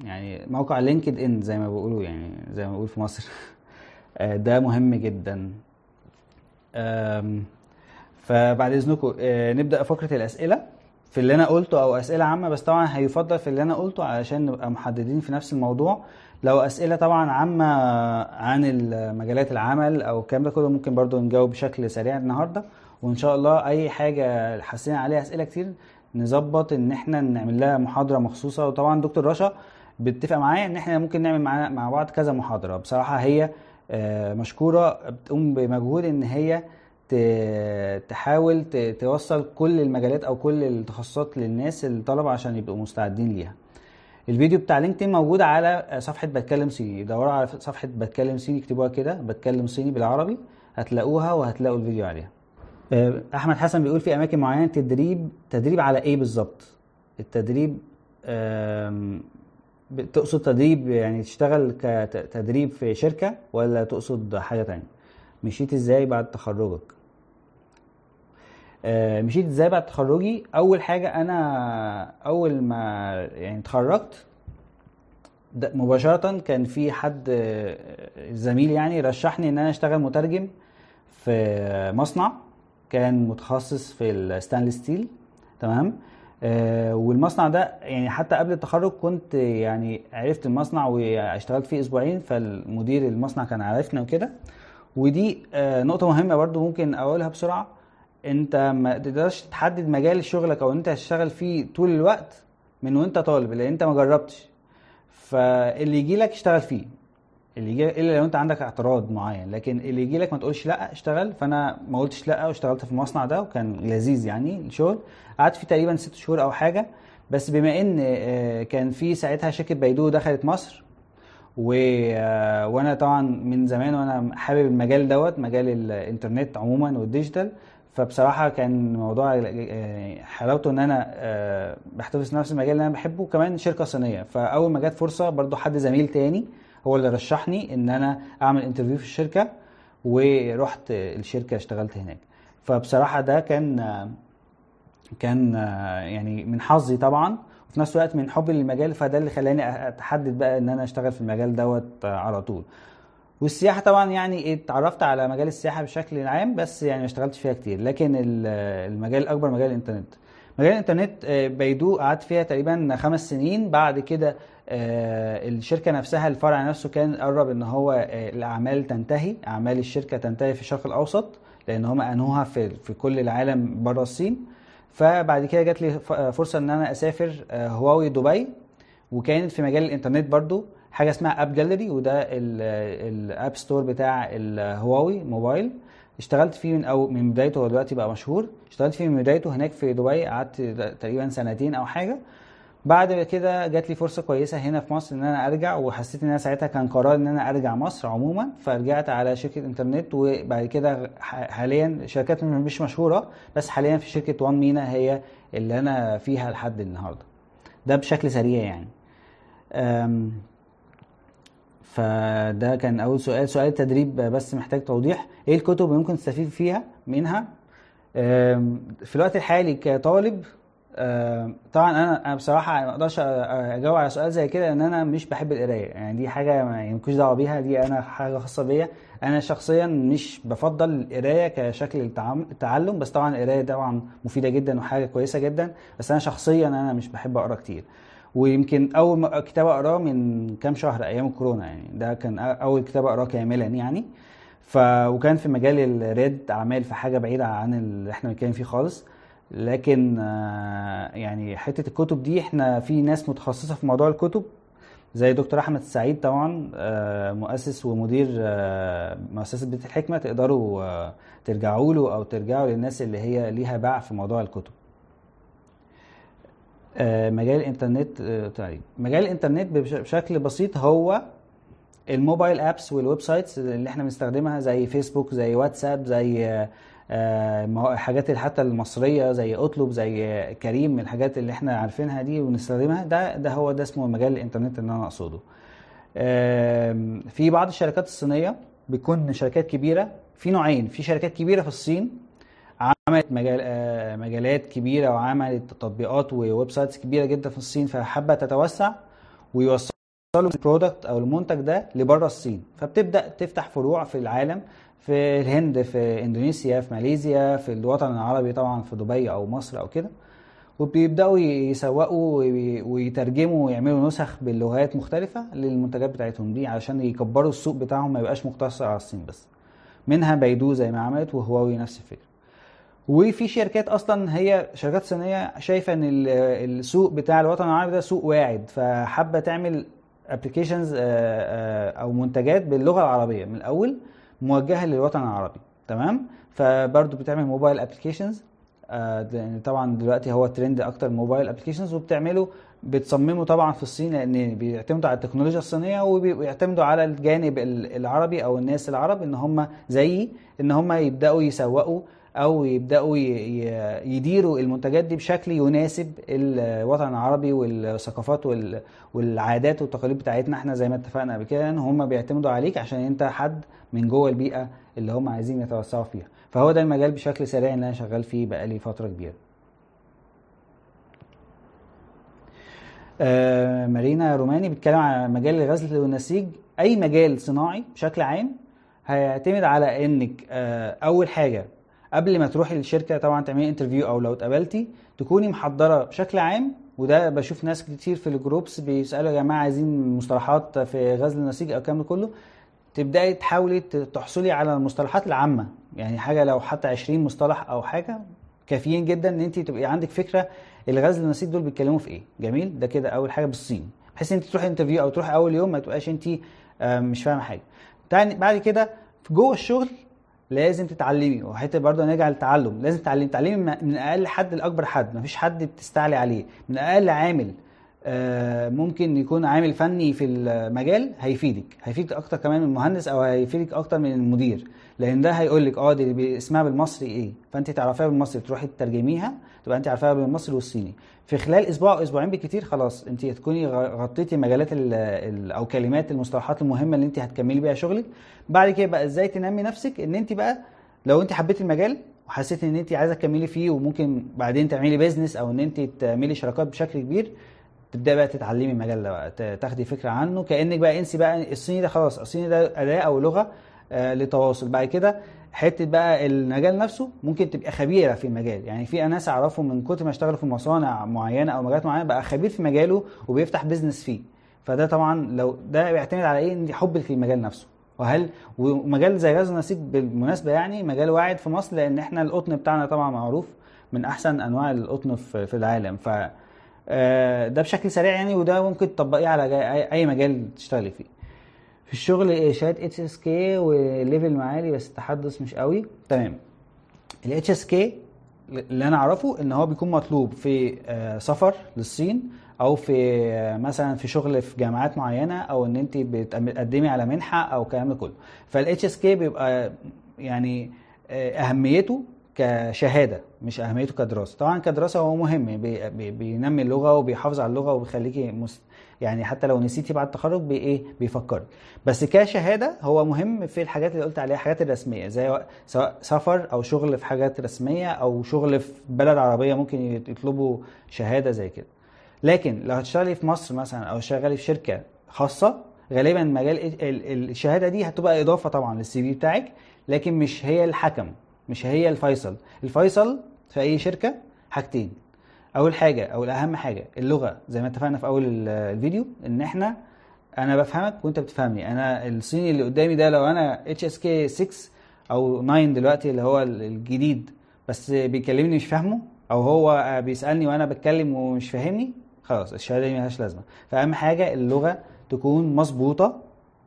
يعني موقع لينكد إن زي ما بيقولوا يعني زي ما بيقول في مصر. آه، ده مهم جدا. فبعد إذنكم آه، نبدأ فقرة الأسئلة. في اللي أنا قلته أو أسئلة عامة بس طبعا هيفضل في اللي أنا قلته علشان نبقى محددين في نفس الموضوع. لو أسئلة طبعا عامة عن مجالات العمل أو الكلام ده كله ممكن برضو نجاوب بشكل سريع النهارده. وإن شاء الله أي حاجة حاسين عليها أسئلة كتير نظبط إن إحنا نعمل لها محاضرة مخصوصة. وطبعا دكتور رشا بيتفق معايا إن إحنا ممكن نعمل مع مع بعض كذا محاضرة. بصراحة هي آه، مشكورة بتقوم بمجهود إن هي تحاول توصل كل المجالات أو كل التخصصات للناس الطلبة عشان يبقوا مستعدين ليها. الفيديو بتاع لينكدين موجود على صفحة بتكلم صيني. دوروا على صفحة بتكلم صيني اكتبوها كده بتكلم صيني بالعربي هتلاقوها وهتلاقوا الفيديو عليها. آه، أحمد حسن بيقول في أماكن معينة تدريب تدريب على إيه بالظبط؟ التدريب تقصد تدريب يعني تشتغل كتدريب في شركة ولا تقصد حاجة تانية؟ مشيت إزاي بعد تخرجك؟ آه، مشيت إزاي بعد تخرجي؟ أول حاجة أنا أول ما يعني اتخرجت مباشرة كان في حد آه، زميل يعني رشحني إن أنا أشتغل مترجم في مصنع كان متخصص في ال stainless steel تمام؟ والمصنع ده يعني حتى قبل التخرج كنت يعني عرفت المصنع واشتغلت فيه أسبوعين فالمدير المصنع كان عارفني وكده. ودي آه، نقطة مهمة برضو ممكن أقولها بسرعة. انت ما تقدرش تحدد مجال شغلك أو انت هتشتغل فيه طول الوقت من وانت طالب لأن انت ما جربتش. فاللي يجي لك اشتغل فيه. اللي يجي إلا لو أنت عندك اعتراض معين. لكن اللي يجي لك ما تقولش لا اشتغل. فأنا ما قلتش لا واشتغلت في المصنع ده وكان لذيذ يعني الشغل. قعدت فيه تقريبا ست شهور أو حاجة. بس بما إن آه، كان في ساعتها شركة بيدو دخلت مصر و... آه، وأنا طبعا من زمان وأنا حابب المجال دوت مجال الإنترنت عموما وال digital. فبصراحة كان موضوع آه، حلاوته إن أنا بحتفظ نفس المجال اللي أنا بحبه. وكمان شركة صينية. فأول ما جت فرصة برضو حد زميل تاني هو اللي رشحني إن أنا أعمل interview في الشركة ورحت الشركة اشتغلت هناك. فبصراحة ده كان كان يعني من حظي طبعا وفي نفس الوقت من حبي للمجال فده اللي خلاني أتحدد بقى إن أنا أشتغل في المجال دوت على طول. والسياحة طبعا يعني اتعرفت على مجال السياحة بشكل عام بس يعني ما اشتغلتش فيها كتير. لكن ال- المجال الأكبر مجال الإنترنت. مجال الإنترنت آه، بيدو قعدت فيها تقريبا خمس سنين. بعد كده الشركة نفسها الفرع نفسه كان قرب إن هو آه، الأعمال تنتهي أعمال الشركة تنتهي في الشرق الأوسط لأن هم أنهوها في في كل العالم بره الصين. فبعد كده جات لي فرصة إن أنا أسافر آه، هواوي دبي وكانت في مجال الإنترنت برضو حاجة اسمها AppGallery وده ال app store بتاع الهواوي موبايل. اشتغلت فيه من أو من بدايته هو دلوقتي بقى مشهور. اشتغلت فيه من بدايته هناك في دبي قعدت تقريبا سنتين أو حاجة. بعد كده جات لي فرصة كويسة هنا في مصر إن أنا أرجع وحسيت إن أنا ساعتها كان قرار إن أنا أرجع مصر عموما. فرجعت على شركة إنترنت وبعد كده حاليا شركات مش مشهورة بس حاليا في شركة وان مينا هي اللي أنا فيها لحد النهارده. ده بشكل سريع يعني. فده كان أول سؤال. سؤال التدريب بس محتاج توضيح. إيه الكتب اللي ممكن تستفيد فيها منها؟ في الوقت الحالي كطالب طبعا أنا أنا بصراحة ما أقدرش أجاوب على سؤال زي كده ان أنا مش بحب القراية. يعني دي حاجة ما مالكوش دعوة بيها دي أنا حاجة خاصة بيا. أنا شخصيا مش بفضل القراية كشكل التعلم بس طبعا القراية طبعا مفيدة جدا وحاجة كويسة جدا. بس أنا شخصيا أنا مش بحب أقرأ كتير. ويمكن أول كتاب أقراه من كام شهر أيام الكورونا يعني. ده كان أول كتاب أقراه كاملا يعني. ف وكان في مجال الرياد أعمال في حاجة بعيدة عن اللي إحنا بنتكلم فيه خالص. لكن آه، يعني حتة الكتب دي إحنا في ناس متخصصة في موضوع الكتب زي دكتور أحمد السعيد طبعا آه، مؤسس ومدير آه، مؤسسة بيت الحكمة تقدروا ترجعوا له أو ترجعوا للناس اللي هي ليها باع في موضوع الكتب. مجال الإنترنت تعريف مجال الإنترنت بش- بشكل بسيط هو ال mobile apps وال websites اللي إحنا بنستخدمها زي فيسبوك زي واتساب زي حاجات حتى المصرية زي أطلب زي آه، كريم الحاجات اللي إحنا عارفينها دي ونستخدمها ده ده هو ده اسمه مجال الإنترنت اللي أنا أقصده. في بعض الشركات الصينية بيكون شركات كبيرة في نوعين في شركات كبيرة في الصين عملت مجال آه، مجالات كبيرة وعملت تطبيقات و websites كبيرة جدا في الصين فحابة تتوسع ويوصلوا ال product أو المنتج ده لبره الصين. فبتبدأ تفتح فروع في العالم في الهند في إندونيسيا في ماليزيا في الوطن العربي طبعا في دبي أو مصر أو كده. وبيبدأوا يسوقوا وي- ويترجموا ويعملوا نسخ باللغات مختلفة للمنتجات بتاعتهم دي علشان يكبروا السوق بتاعهم ما يبقاش مقتصر على الصين بس. منها بيدو زي ما عملت وهواوي نفس الفكرة. وفي شركات أصلا هي شركات صينية شايفة إن ال- السوق بتاع الوطن العربي ده سوق واعد فحابة تعمل applications أو منتجات باللغة العربية. من الأول موجهة للوطن العربي تمام؟ فبرضه بتعمل mobile applications لأن طبعا دلوقتي هو ترند أكتر mobile applications وبتعمله بتصممه طبعا في الصين لأن بيعتمدوا على التكنولوجيا الصينية وبيعتمدوا على الجانب ال- العربي أو الناس العرب إن هم زيي إن هم يبدأوا يسوقوا أو يبدأوا يديروا المنتجات دي بشكل يناسب الوطن العربي والثقافات وال- والعادات والتقاليد بتاعتنا. إحنا زي ما اتفقنا قبل كده إن هم بيعتمدوا عليك عشان أنت حد من جوه البيئة اللي هم عايزين يتوسعوا فيها. فهو ده المجال بشكل سريع اللي أنا شغال فيه بقالي فترة كبيرة. آه، مارينا روماني بيتكلم على مجال الغزل والنسيج أي مجال صناعي بشكل عام هيعتمد على إنك آه، أول حاجة قبل ما تروحي للشركه طبعا تعملي interview أو لو اتقبلتي تكوني محضرة بشكل عام وده بشوف ناس كتير في ال groups بيسألوا يا جماعة عايزين مصطلحات في غزل النسيج أو الكلام ده كله تبدأي تحاولي تحصلي على المصطلحات العامة. يعني حاجة لو حتى 20 مصطلح أو حاجة كافيين جدا إن انت تبقي عندك فكرة الغزل والنسيج دول بيتكلموا في إيه. جميل؟ ده كده أول حاجة بالصين. بحيث انت تروحي انترفيو أو تروحي أول يوم ما تبقاش انت آه، مش فاهمة حاجة. بعد كده جوه الشغل لازم تتعلمي وحتة برضه نرجع للتعلم لازم تتعلمي تعلمي من أقل حد لأكبر حد مفيش حد بتستعلي عليه من أقل عامل آه، ممكن يكون عامل فني في المجال هيفيدك هيفيدك أكتر كمان من المهندس أو هيفيدك أكتر من المدير لأن ده هيقول لك آه دي اسمها بالمصري إيه؟ فانت تعرفيها بالمصري تروحي تترجميها تبقى انت عارفاها بالمصري والصيني. في خلال أسبوع أو أسبوعين بالكتير خلاص انت هتكوني غطيتي مجالات ال ال أو كلمات المصطلحات المهمة اللي انت هتكملي بيها شغلك. بعد كده بقى إزاي تنمي نفسك ان انت بقى لو انت حبيتي المجال وحسيتي ان انت عايزة تكملي فيه وممكن بعدين تعملي بيزنس أو ان انت تعملي شراكات بشكل كبير تبدأي بقى تتعلمي المجال ده بقى تاخدي فكرة عنه. كأنك بقى انسي بقى الصيني ده خلاص الصيني ده أداة أو لغة آه لتواصل. بعد كده حتة بقى المجال نفسه ممكن تبقى خبيرة في المجال. يعني في ناس اعرفهم من كتر ما اشتغلوا في مصانع معينة أو مجالات معينة بقى خبير في مجاله وبيفتح بيزنس فيه. فده طبعا لو ده بيعتمد على إيه؟ حبك للمجال نفسه. وهل ومجال زي غزل النسيج بالمناسبة يعني مجال واعد في مصر لأن إحنا القطن بتاعنا طبعا معروف من أحسن أنواع القطن في العالم. ف آه، ده بشكل سريع يعني وده ممكن تطبقيه على أي مجال تشتغلي فيه. في الشغل شهادة HSK و level عالي بس التحدث مش قوي. تمام. ال HSK اللي أنا أعرفه إن هو بيكون مطلوب في آه، سفر للصين أو في آه، مثلا في شغل في جامعات معينة أو إن انت بتقدمي على منحة أو الكلام ده كله. فال HSK بيبقى يعني آه، أهميته كشهادة مش أهميته كدراسة. طبعا كدراسة هو مهم بي بي بينمي اللغة وبيحافظ على اللغة وبيخليكي مس يعني حتى لو نسيتي بعد التخرج بايه بيفكرك بس كشهادة هو مهم في الحاجات اللي قلت عليها الحاجات الرسمية زي سواء سفر أو شغل في حاجات رسمية أو شغل في بلد عربية ممكن يطلبوا شهادة زي كده. لكن لو هتشتغلي في مصر مثلا أو شغالي في شركة خاصة غالبا مجال ال- ال- الشهادة دي هتبقى إضافة طبعا للسي في بتاعك لكن مش هي الحكم مش هي الفيصل. الفيصل في أي شركة حاجتين. أول حاجة أو الأهم حاجة اللغة زي ما اتفقنا في أول ال- الفيديو إن إحنا أنا بفهمك وأنت بتفهمني. أنا الصيني اللي قدامي ده لو أنا HSK 6 أو 9 دلوقتي اللي هو ال- الجديد بس بيكلمني مش فاهمه أو هو بيسألني وأنا بتكلم ومش فاهمني خلاص الشهادة دي ملهاش لازمة. فأهم حاجة اللغة تكون مظبوطة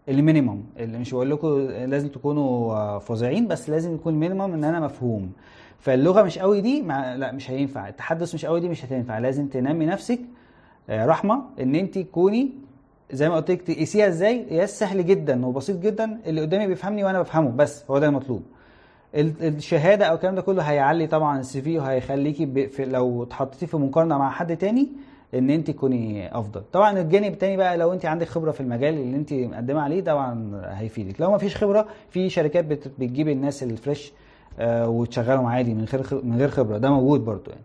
ال minimum اللي مش بقول لكم لازم تكونوا فظيعين بس لازم يكون minimum إن أنا مفهوم. فاللغة مش قوي دي مع لا مش هينفع. التحدث مش قوي دي مش هتنفع. لازم تنمي نفسك آه، رحمة إن أنت تكوني زي ما قلت لك تقيسيها إزاي؟ يا سهل جدا وبسيط جدا. اللي قدامي بيفهمني وأنا بفهمه بس هو ده المطلوب. ال- الشهادة أو الكلام ده كله هيعلي طبعا السي في وهيخليكي ب- في لو اتحطيتي في مقارنة مع حد تاني إن أنت تكوني أفضل. طبعا الجانب التاني بقى لو أنت عندك خبرة في المجال اللي أنت مقدمة عليه طبعا هيفيدك. لو ما فيش خبرة في شركات بت- بتجيب الناس الفريش وتشغلهم عادي من غير من غير خبرة. ده موجود برضو يعني.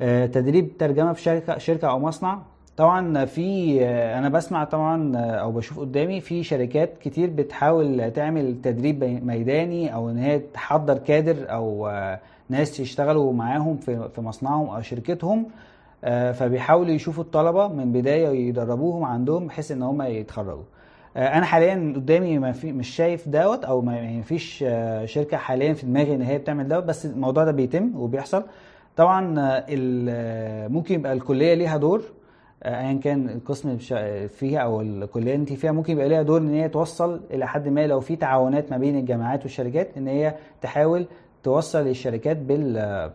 آه، تدريب ترجمة في شركة شركة أو مصنع. طبعا في آه، أنا بسمع طبعا آه، أو بشوف قدامي في شركات كتير بتحاول تعمل تدريب ميداني أو إن هي تحضر كادر أو آه، ناس يشتغلوا معاهم في مصنعهم أو شركتهم. آه، فبيحاولوا يشوفوا الطلبة من بداية ويدربوهم عندهم بحيث إن هم يتخرجوا. آه، أنا حاليا قدامي ما في مش شايف دوت أو ما يعني فيش آه، شركة حاليا في دماغي ان هي بتعمل دوت بس الموضوع ده بيتم وبيحصل. طبعا آه، آه، ممكن يبقى الكلية ليها دور آه، ايا كان القسم فيها أو الكلية اللي انت فيها ممكن يبقى ليها دور ان هي توصل إلى حد ما لو في تعاونات ما بين الجامعات والشركات ان هي تحاول توصل الشركات بال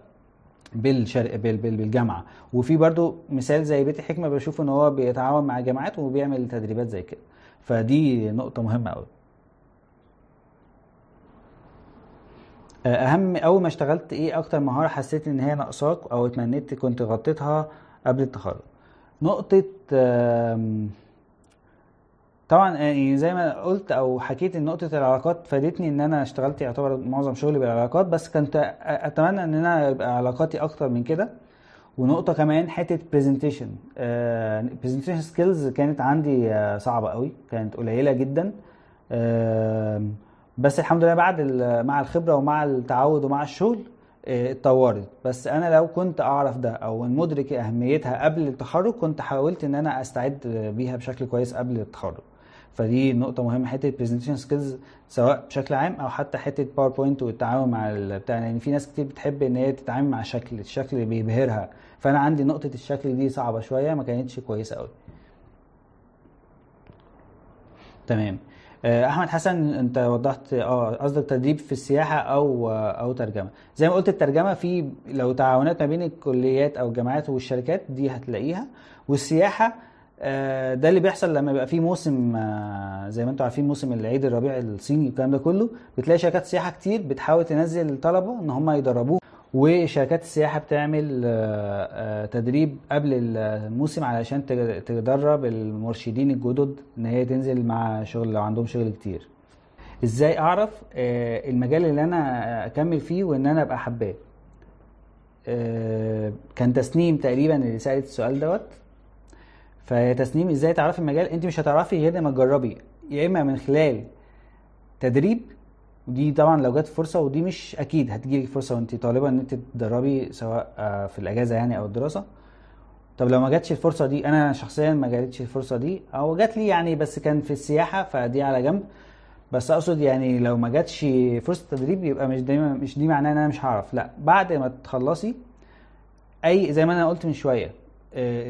بالشر... بال... بال... بالجامعة. وفي برضو مثال زي بيت الحكمة بشوف ان هو بيتعاون مع جامعات وبيعمل تدريبات زي كده. فدي نقطة مهمة قوي أهم أول ما اشتغلت إيه أكتر مهارة حسيت إن هي ناقصاك أو اتمنيت كنت غطيتها قبل التخرج. نقطة طبعا يعني زي ما قلت أو حكيت إن نقطة العلاقات فادتني إن أنا اشتغلت يعتبر معظم شغلي بالعلاقات بس كنت أتمنى إن أنا يبقى علاقاتي أكتر من كده. ونقطة كمان حتة برزنتيشن presentation skills كانت عندي آه، صعبة قوي كانت قليلة جدا. آم، بس الحمد لله بعد مع الخبرة ومع التعود ومع الشغل آه، اتطورت. بس أنا لو كنت أعرف ده أو مدرك أهميتها قبل التخرج كنت حاولت إن أنا أستعد بيها بشكل كويس قبل التخرج. فدي نقطة مهمة حتة presentation skills سواء بشكل عام أو حتى حتة PowerPoint والتعامل مع البتاع يعني في ناس كتير بتحب إن هي تتعامل مع شكل الشكل بيبهرها. فأنا عندي نقطة الشكل دي صعبة شوية ما كانتش كويسة أوي. تمام. آه، أحمد حسن أنت وضحت آه قصدك تدريب في السياحة أو آه، أو ترجمة. زي ما قلت الترجمة في لو تعاونات ما بين الكليات أو الجامعات والشركات دي هتلاقيها. والسياحة ده اللي بيحصل لما يبقى في موسم آه، زي ما أنتم عارفين موسم العيد الربيع الصيني والكلام ده كله بتلاقي شركات سياحة كتير بتحاول تنزل الطلبه إن هم يدربوه وشركات السياحة بتعمل آه، آه، تدريب قبل الموسم علشان تدرب المرشدين الجدد إن هي تنزل مع شغل لو عندهم شغل كتير. إزاي أعرف آه، المجال اللي أنا أكمل فيه وإن أنا أبقى حباه؟ آه، كان تسنيم تقريبا اللي سألت السؤال دوت. فيا تسنيم إزاي تعرفي المجال انت مش هتعرفي غير لما تجربي يا إما من خلال تدريب ودي طبعا لو جت فرصة ودي مش أكيد هتجيلك فرصة وانت طالبة إن انت تدربي سواء آه، في الأجازة يعني أو الدراسة. طب لو ما جاتش الفرصة دي أنا شخصيا ما جاتش الفرصة دي أو جات لي يعني بس كان في السياحة فدي على جنب. بس أقصد يعني لو ما جاتش فرصة تدريب يبقى مش دايما مش دي معناه إن أنا مش هعرف لأ بعد ما تخلصي أي زي ما أنا قلت من شوية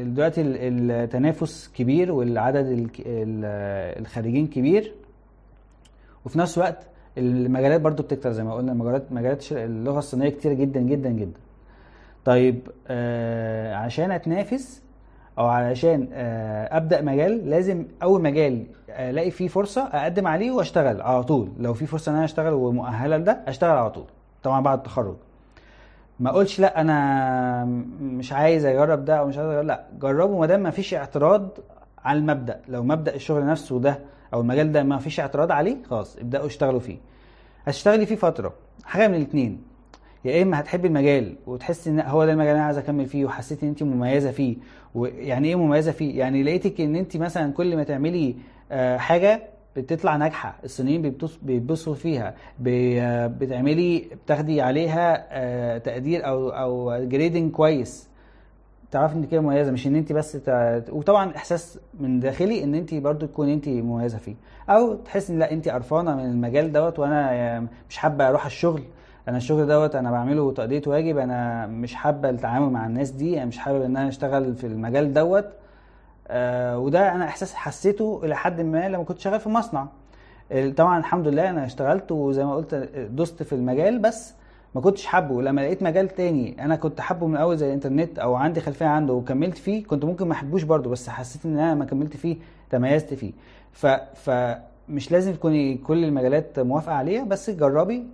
دلوقتي ال- التنافس كبير والعدد الك- ال- الخريجين كبير. وفي نفس الوقت المجالات برضو بتكتر زي ما قلنا مجالات مجالات اللغة الصينية كتير جدا جدا جدا. طيب آه عشان أتنافس أو علشان آه أبدأ مجال لازم أول مجال ألاقي فيه فرصة أقدم عليه وأشتغل على طول. لو في فرصة إن أنا أشتغل ومؤهلة لده أشتغل على طول. طبعا بعد التخرج. ما اقولش لا أنا مش عايز أجرب ده أو مش عايز أجرب لا جربه ما دام ما فيش اعتراض على المبدأ. لو مبدأ الشغل نفسه ده أو المجال ده ما فيش اعتراض عليه خلاص ابدأوا اشتغلوا فيه. هتشتغلي فيه فترة حاجة من الاثنين يا إما هتحبي المجال وتحسي إن هو ده المجال اللي أنا عايز أكمل فيه وحسيتي إن انت مميزة فيه ويعني إيه مميزة فيه؟ يعني لقيتك إن انت مثلا كل ما تعملي آه، حاجة بتطلع ناجحة. الصينيين بيتبسطوا فيها. بتعملي بتاخدي عليها آه، تقدير أو أو جريدنج كويس. تعرفي إن كده مميزة. مش إن انت بس تع... وطبعا إحساس من داخلي إن انت برضو تكون انت مميزة فيه. أو تحس إن لأ انت قرفانة من المجال دوت وأنا مش حابة أروح الشغل. أنا الشغل دوت أنا بعمله تأدية واجب. أنا مش حابة التعامل مع الناس دي. أنا مش حابب إن أنا أشتغل في المجال دوت. آه وده أنا إحساس حسيته إلى حد ما لما كنت شغال في مصنع. طبعا الحمد لله أنا اشتغلت وزي ما قلت دوست في المجال بس ما كنتش حابه. لما لقيت مجال تاني أنا كنت حابه من الأول زي الإنترنت أو عندي خلفية عنده وكملت فيه كنت ممكن ما أحبوش برضه بس حسيت إن أنا لما كملت فيه تميزت فيه. ف لازم تكوني كل المجالات موافقة عليها بس جربي.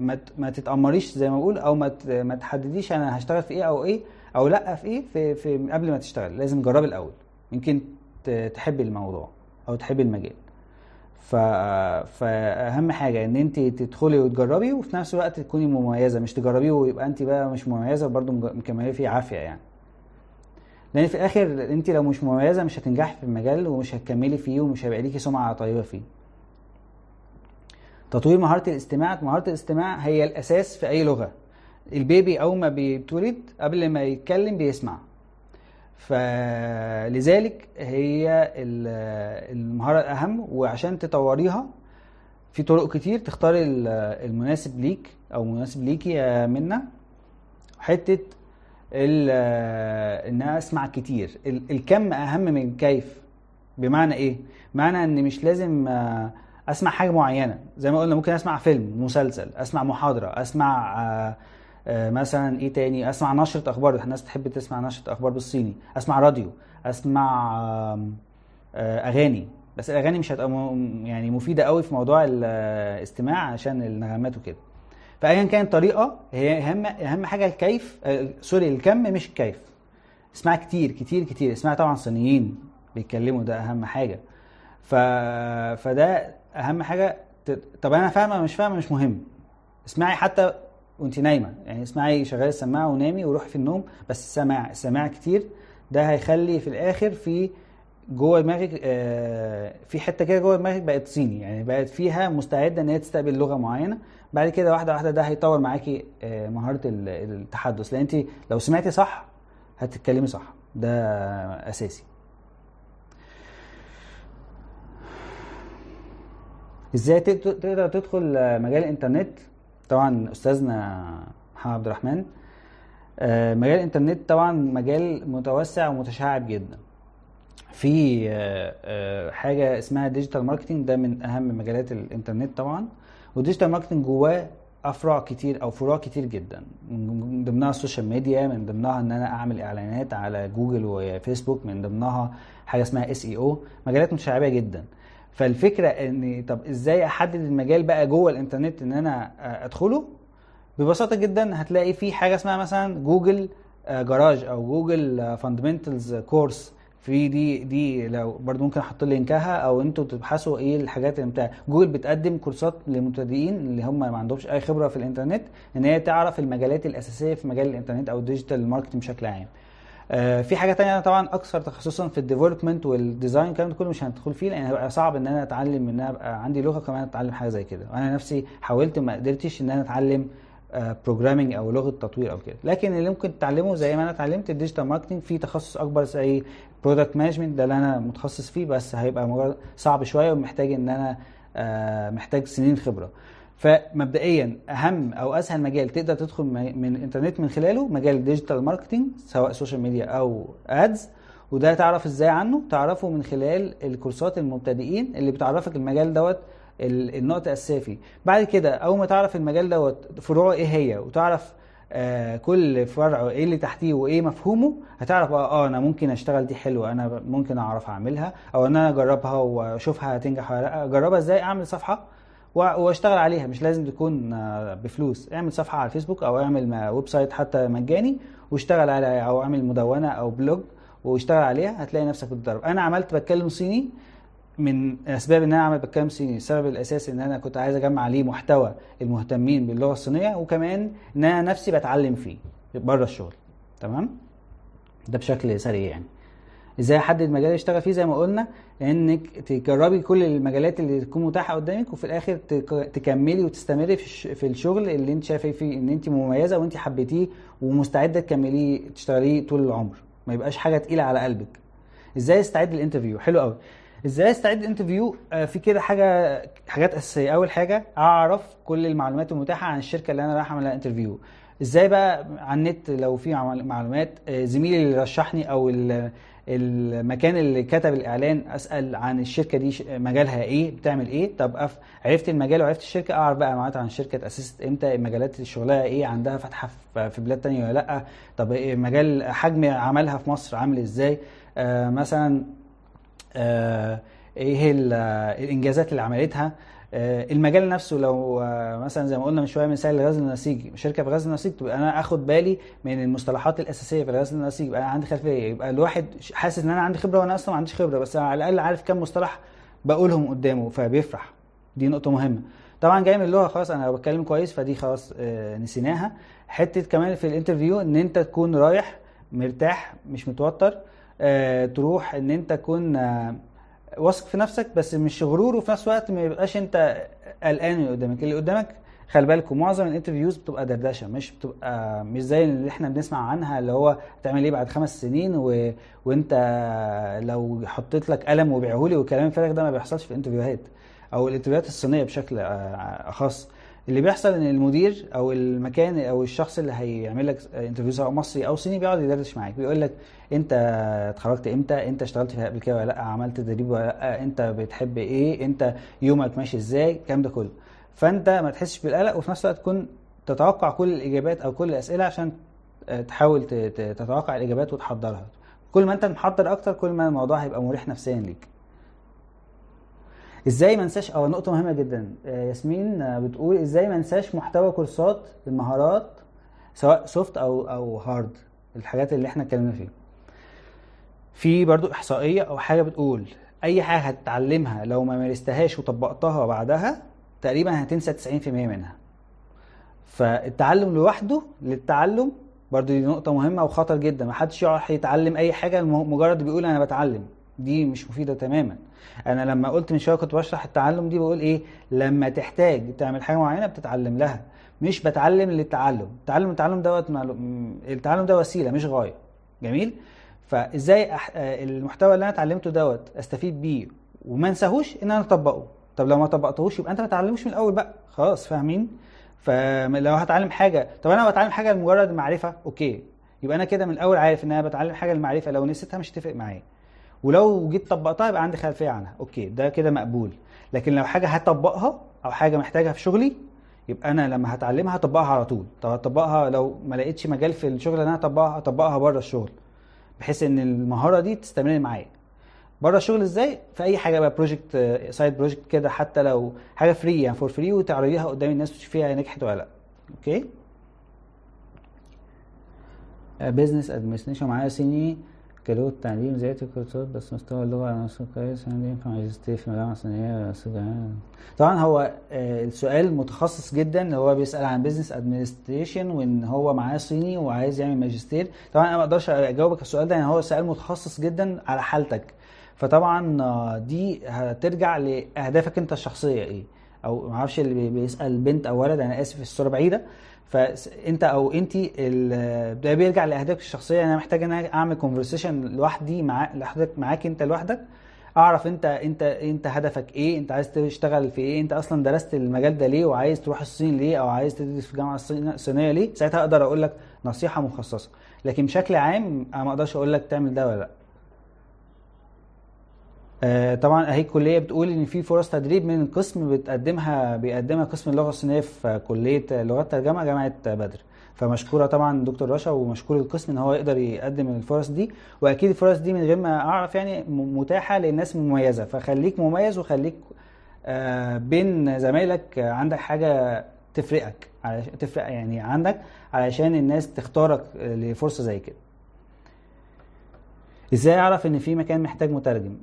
ما ما تتأمريش زي ما بقول أو ما ما تحدديش أنا هشتغل في إيه أو إيه أو لأ في إيه في, في قبل ما تشتغل. لازم جربي الأول. يمكن تحبي الموضوع أو تحبي المجال. ف... فأهم حاجة إن أنت تدخلي وتجربي وفي نفس الوقت تكوني مميزة. مش تجربيه ويبقى أنت بقى مش مميزة برضه مكمله فيه عافية يعني. لأن في الآخر أنت لو مش مميزة مش هتنجحي في المجال ومش هتكملي فيه ومش هيبقى ليكي سمعة طيبة فيه. تطوير مهارة الاستماع مهارة الاستماع هي الأساس في أي لغة. البيبي أول ما بيتولد قبل ما يتكلم بيسمع. فلذلك هي ال- المهارة الأهم وعشان تطوريها في طرق كتير تختاري ال- المناسب ليك أو مناسب ليكي يا منى حتة ال- إن أنا أسمع كتير. ال- الكم أهم من الكيف بمعنى إيه؟ بمعنى إن مش لازم آه، أسمع حاجة معينة. زي ما قلنا ممكن أسمع فيلم مسلسل أسمع آه، آه، مثلا إيه تاني؟ أسمع نشرة أخبار. الناس تحب تسمع نشرة أخبار بالصيني. أسمع راديو. أسمع آه، أغاني. بس الأغاني مش هتبقى يعني مفيدة قوي في موضوع الاستماع عشان النغمات وكده. فايا كان الطريقة هي أهم أهم حاجة الكيف آه، سوري الكم مش الكيف. اسمع كتير كتير كتير. اسمع طبعا صينيين بيتكلموا ده أهم حاجة. ف... فده أهم حاجة. ت... طب أنا فاهمة مش فاهمة؟ مش مهم. اسمعي حتى وانت نايمة. يعني اسمعي شغلي السماعة ونامي وروحي في النوم بس سماع سماع كتير. ده هيخلي في الآخر في جوه دماغك آه، في حتة كده جوه دماغك بقت صيني. يعني بقت فيها مستعدة إن هي تستقبل لغة معينة. بعد كده واحدة واحدة ده هيطور معاكي آه، مهارة ال- التحدث. لأن انت لو سمعتي صح هتتكلمي صح. ده أساسي. إزاي تقدر تدخل مجال الإنترنت؟ طبعا أستاذنا محمد عبد الرحمن آه، مجال الإنترنت طبعا مجال متوسع ومتشعب جدا. في آه، آه، حاجة اسمها digital marketing ده من أهم مجالات الإنترنت طبعا. وال digital marketing جواه افرع كتير أو فروع كتير جدا. من ضمنها ال social media من ضمنها إن أنا أعمل إعلانات على جوجل وفيسبوك من ضمنها حاجة اسمها SEO مجالات متشعبة جدا. فالفكرة إن طب إزاي أحدد المجال بقى جوه الإنترنت إن أنا آه، أدخله؟ ببساطة جدا هتلاقي في حاجة اسمها مثلا جوجل آه، جراج أو جوجل fundamentals course في دي دي لو برضو ممكن أحط لينكها أو أنتوا تبحثوا إيه الحاجات اللي بتاع. جوجل بتقدم كورسات للمبتدئين اللي هم ما عندهمش أي خبرة في الإنترنت إن هي تعرف المجالات الأساسية في مجال الإنترنت أو ال digital marketing بشكل عام. آه، في حاجة تانية طبعا أكثر تخصصا في ال development وال design الكلام كله مش هندخل فيه لأن هيبقى صعب إن أنا أتعلم إن أنا أبقى عندي لغة كمان أتعلم حاجة زي كده. وأنا نفسي حاولت ما قدرتش إن أنا أتعلم programming أو لغة تطوير أو كده. لكن اللي ممكن تتعلمه زي ما أنا اتعلمت ال digital marketing في تخصص أكبر زي product management ده اللي أنا متخصص فيه بس هيبقى صعب شوية ومحتاج إن أنا آه، محتاج سنين خبرة. فمبدئيا أهم أو أسهل مجال تقدر تدخل من الإنترنت من خلاله مجال ال digital marketing سواء social media أو ads. وده تعرف إزاي عنه؟ تعرفه من خلال الكورسات المبتدئين اللي بتعرفك المجال دوت ال- النقطة الأساسية فيه بعد كده أول ما تعرف المجال دوت فروعه إيه هي وتعرف آه كل فرع إيه اللي تحتيه وإيه مفهومه هتعرف آه, آه أنا ممكن أشتغل دي حلوة أنا ممكن أعرف أعملها أو إن أنا أجربها وأشوفها هتنجح ولا لأ. اجربها إزاي؟ أعمل صفحة واشتغل عليها مش لازم تكون آه، بفلوس. اعمل صفحة على الفيسبوك أو اعمل website حتى مجاني واشتغل عليها أو اعمل مدونة أو blog واشتغل عليها هتلاقي نفسك بتدرب أنا عملت بتكلم صيني من أسباب إن أنا أعمل بتكلم صيني. السبب الأساسي إن أنا كنت عايز أجمع عليه محتوى المهتمين باللغة الصينية وكمان إن أنا نفسي بتعلم فيه بره الشغل. تمام؟ ده بشكل سريع يعني. إزاي احدد مجال اشتغل فيه زي ما قلنا انك تجربي كل المجالات اللي تكون متاحة قدامك وفي الآخر تك- تكملي وتستمري في الش- في الشغل اللي انت شايفه فيه ان انت مميزة وانت حبيتيه ومستعدة تكمليه تشتغليه طول العمر. ما يبقاش حاجة تقيلة على قلبك. إزاي استعد لل interview حلو قوي. إزاي استعد لل interview آه، في كده حاجة حاجات أساسية. أول حاجة أعرف كل المعلومات المتاحة عن الشركة اللي أنا رايح اعمل interview. إزاي بقى على النت لو في معلومات؟ آه، زميلي اللي رشحني أو المكان اللي كتب الإعلان أسأل عن الشركة دي مجالها إيه بتعمل إيه؟ طب أف... عرفت المجال وعرفت الشركة أعرف بقى معلومات عن الشركة اتاسست إمتى مجالات شغلها إيه عندها فاتحه في بلاد تانية ولا لأ؟ طب إيه مجال حجم عملها في مصر عامل إزاي؟ آه مثلا آه، إيه الإنجازات اللي عملتها؟ المجال نفسه لو آه، مثلا زي ما قلنا من شوية مثال الغاز النسيجي شركة في الغاز النسيجي تبقى أنا آخد بالي من المصطلحات الأساسية في الغاز النسيجي يبقى أنا عندي خلفية يبقى الواحد حاسس إن أنا عندي خبرة وأنا أصلا ما عنديش خبرة بس على الأقل عارف كام مصطلح بقولهم قدامه فبيفرح. دي نقطة مهمة. طبعا جاي من اللغة خلاص أنا بتكلم كويس فدي خلاص آه، نسيناها. حتة كمان في ال interview إن أنت تكون رايح مرتاح مش متوتر آه، تروح إن أنت تكون آه، واثق في نفسك بس مش غرور وفي نفس الوقت ما يبقاش انت قلقان اللي قدامك. اللي قدامك خلي بالكم معظم ال interviews بتبقى دردشة مش بتبقى مش زي اللي إحنا بنسمع عنها اللي هو هتعمل إيه بعد خمس سنين و... وانت لو حطيت لك قلم وبيعهولي والكلام الفارغ ده ما بيحصلش في الانترفيوهات أو الانترفيوهات الصينية بشكل آه، خاص. اللي بيحصل إن المدير أو المكان أو الشخص اللي هيعمل لك interview سواء مصري أو صيني بيقعد يدردش معاك بيقول لك أنت اتخرجت إمتى؟ أنت اشتغلت فيها قبل كده ولا لأ؟ عملت تدريب ولا لأ؟ أنت بتحب إيه؟ أنت يومك ماشي إزاي؟ الكلام ده كله. فأنت ما تحسش بالقلق وفي نفس الوقت تكون تتوقع كل الإجابات أو كل الأسئلة عشان آه، تحاول تتوقع الإجابات وتحضرها. كل ما أنت محضر أكتر كل ما الموضوع هيبقى مريح نفسيا ليك. إزاي ما انساش آه نقطة مهمة جدا آه، ياسمين آه، بتقول إزاي ما انساش محتوى كورسات المهارات سواء soft أو أو hard الحاجات اللي إحنا اتكلمنا فيها. في برضو إحصائية أو حاجة بتقول أي حاجة هتتعلمها لو ما مارستهاش وطبقتها بعدها تقريبا هتنسى 90% منها. فالتعلم لوحده للتعلم برضو دي نقطة مهمة وخطر جدا. ما حدش يروح يتعلم حاجة الم- مجرد بيقول أنا بتعلم دي مش مفيدة تماما. أنا لما قلت من شوية كنت بشرح التعلم دي بقول إيه؟ لما تحتاج تعمل حاجة معينة بتتعلم لها. مش بتعلم للتعلم. التعلم التعلم دوت التعلم ده وسيلة مش غاية. جميل؟ فازاي المحتوى اللي أنا اتعلمته دوت أستفيد بيه وما أنساهوش إن أنا أطبقه؟ طب لو ما طبقتهوش يبقى أنت ما تعلموش من الأول بقى. خلاص فاهمين؟ فلو هتعلم حاجة طب أنا بتعلم حاجة لمجرد المعرفة okay. يبقى أنا كده من الأول عارف إن أنا بتعلم حاجة للمعرفة لو نسيتها مش هتفرق معايا. ولو جيت طبقتها يبقى عندي خلفية عنها. okay ده كده مقبول. لكن لو حاجة هطبقها أو حاجة محتاجها في شغلي يبقى أنا لما هتعلمها هطبقها على طول. طب هطبقها لو ما لقيتش مجال في الشغل اللي أنا اطبقها هطبقها بره الشغل بحيث إن المهارة دي تستمر معايا. بره الشغل إزاي؟ في أي حاجة بقى project side project كده حتى لو حاجة free يعني for free وتعرضيها قدام الناس وتشوفيها نجحت ولا لأ. Okay؟ business administration معايا صيني كلو التعليم زيادة الكورسات بس مستوى اللغة على مستوى كويس أنا ينفع ماجستير في مجال صينية طبعا هو آه، السؤال متخصص جدا هو بيسأل عن business administration وإن هو معاه صيني وعايز يعمل ماجستير. طبعا أنا ما أقدرش أجاوبك السؤال ده يعني هو سؤال متخصص جدا على حالتك. فطبعا آه، دي هترجع لأهدافك أنت الشخصية إيه؟ أو ما أعرفش اللي بي- بيسأل بنت أو ولد أنا آسف الصورة بعيدة. فانت أو أنت ده بيرجع لأهدافك الشخصية. أنا محتاج إن أنا أعمل conversation لوحدي مع لوحدك معاك أنت لوحدك. أعرف أنت أنت أنت هدفك إيه؟ أنت عايز تشتغل في إيه؟ أنت أصلا درست المجال ده ليه؟ وعايز تروح الصين ليه؟ أو عايز تدرس في الجامعة الصين- الصينية ليه؟ ساعتها أقدر أقول لك نصيحة مخصصة. لكن بشكل عام أنا ما أقدرش أقول لك تعمل ده ولا لأ. آه، طبعا أهي الكليه بتقول إن في فرص تدريب من قسم بتقدمها بيقدمها قسم اللغة الصينية في كلية لغات ترجمة جامعة بدر. فمشكورة طبعا دكتور رشا ومشكور القسم إن هو يقدر يقدم الفرص دي. وأكيد الفرص دي من غير ما أعرف يعني متاحة للناس مميزة. فخليك مميز وخليك آه، بين زمايلك عندك حاجة تفرقك تفرق يعني عندك علشان الناس تختارك لفرصة زي كده. إزاي أعرف إن في مكان محتاج مترجم؟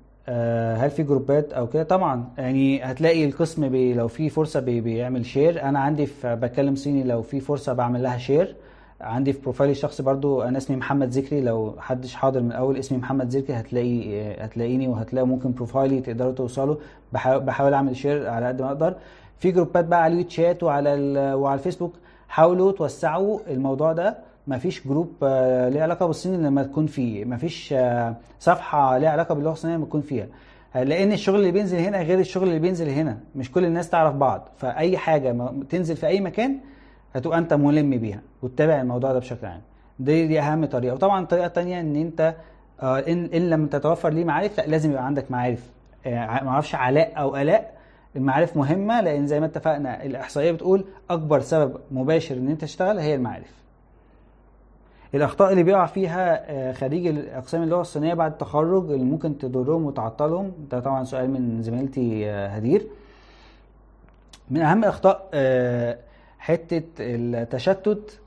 هل في groups أو كده؟ طبعا. يعني هتلاقي القسم بي لو في فرصة بي بيعمل share أنا عندي في بتكلم صيني لو في فرصة بعمل لها share عندي في profile ي الشخصي برضو أنا اسمي محمد ذكري لو حدش حاضر من اول اسمي محمد ذكري هتلاقي آه، هتلاقيني وهتلاقوا ممكن profile ي تقدروا توصلوا. بحاول, أعمل share على قد ما أقدر. في groups بقى على الويتشات وعلى وعلى الفيسبوك. حاولوا توسعوا الموضوع ده. مفيش جروب آه، ليه علاقة بالصين لما تكون فيه. مفيش آه، صفحة ليها علاقة باللغة الصينية لما تكون فيها. لأن الشغل اللي بينزل هنا غير الشغل اللي بينزل هنا. مش كل الناس تعرف بعض. فأي حاجة ما- تنزل في أي مكان هتبقى أنت ملم بيها وتتابع الموضوع ده بشكل عام. دي دي أهم طريقة. وطبعا الطريقة التانيه إن أنت آه، إن إن لم تتوفر ليه معارف لأ لازم يبقى عندك معارف. آه، ما أعرفش علاء أو ألاء المعارف مهمة لأن زي ما اتفقنا الإحصائية بتقول أكبر سبب مباشر إن أنت تشتغل هي المعارف. الأخطاء اللي بيقع فيها آه، خريج اقسام اللغة الصينية بعد التخرج اللي ممكن تضرهم وتعطلهم. ده طبعا سؤال من زميلتي آه، هدير. من أهم الأخطاء آه، حتة التشتت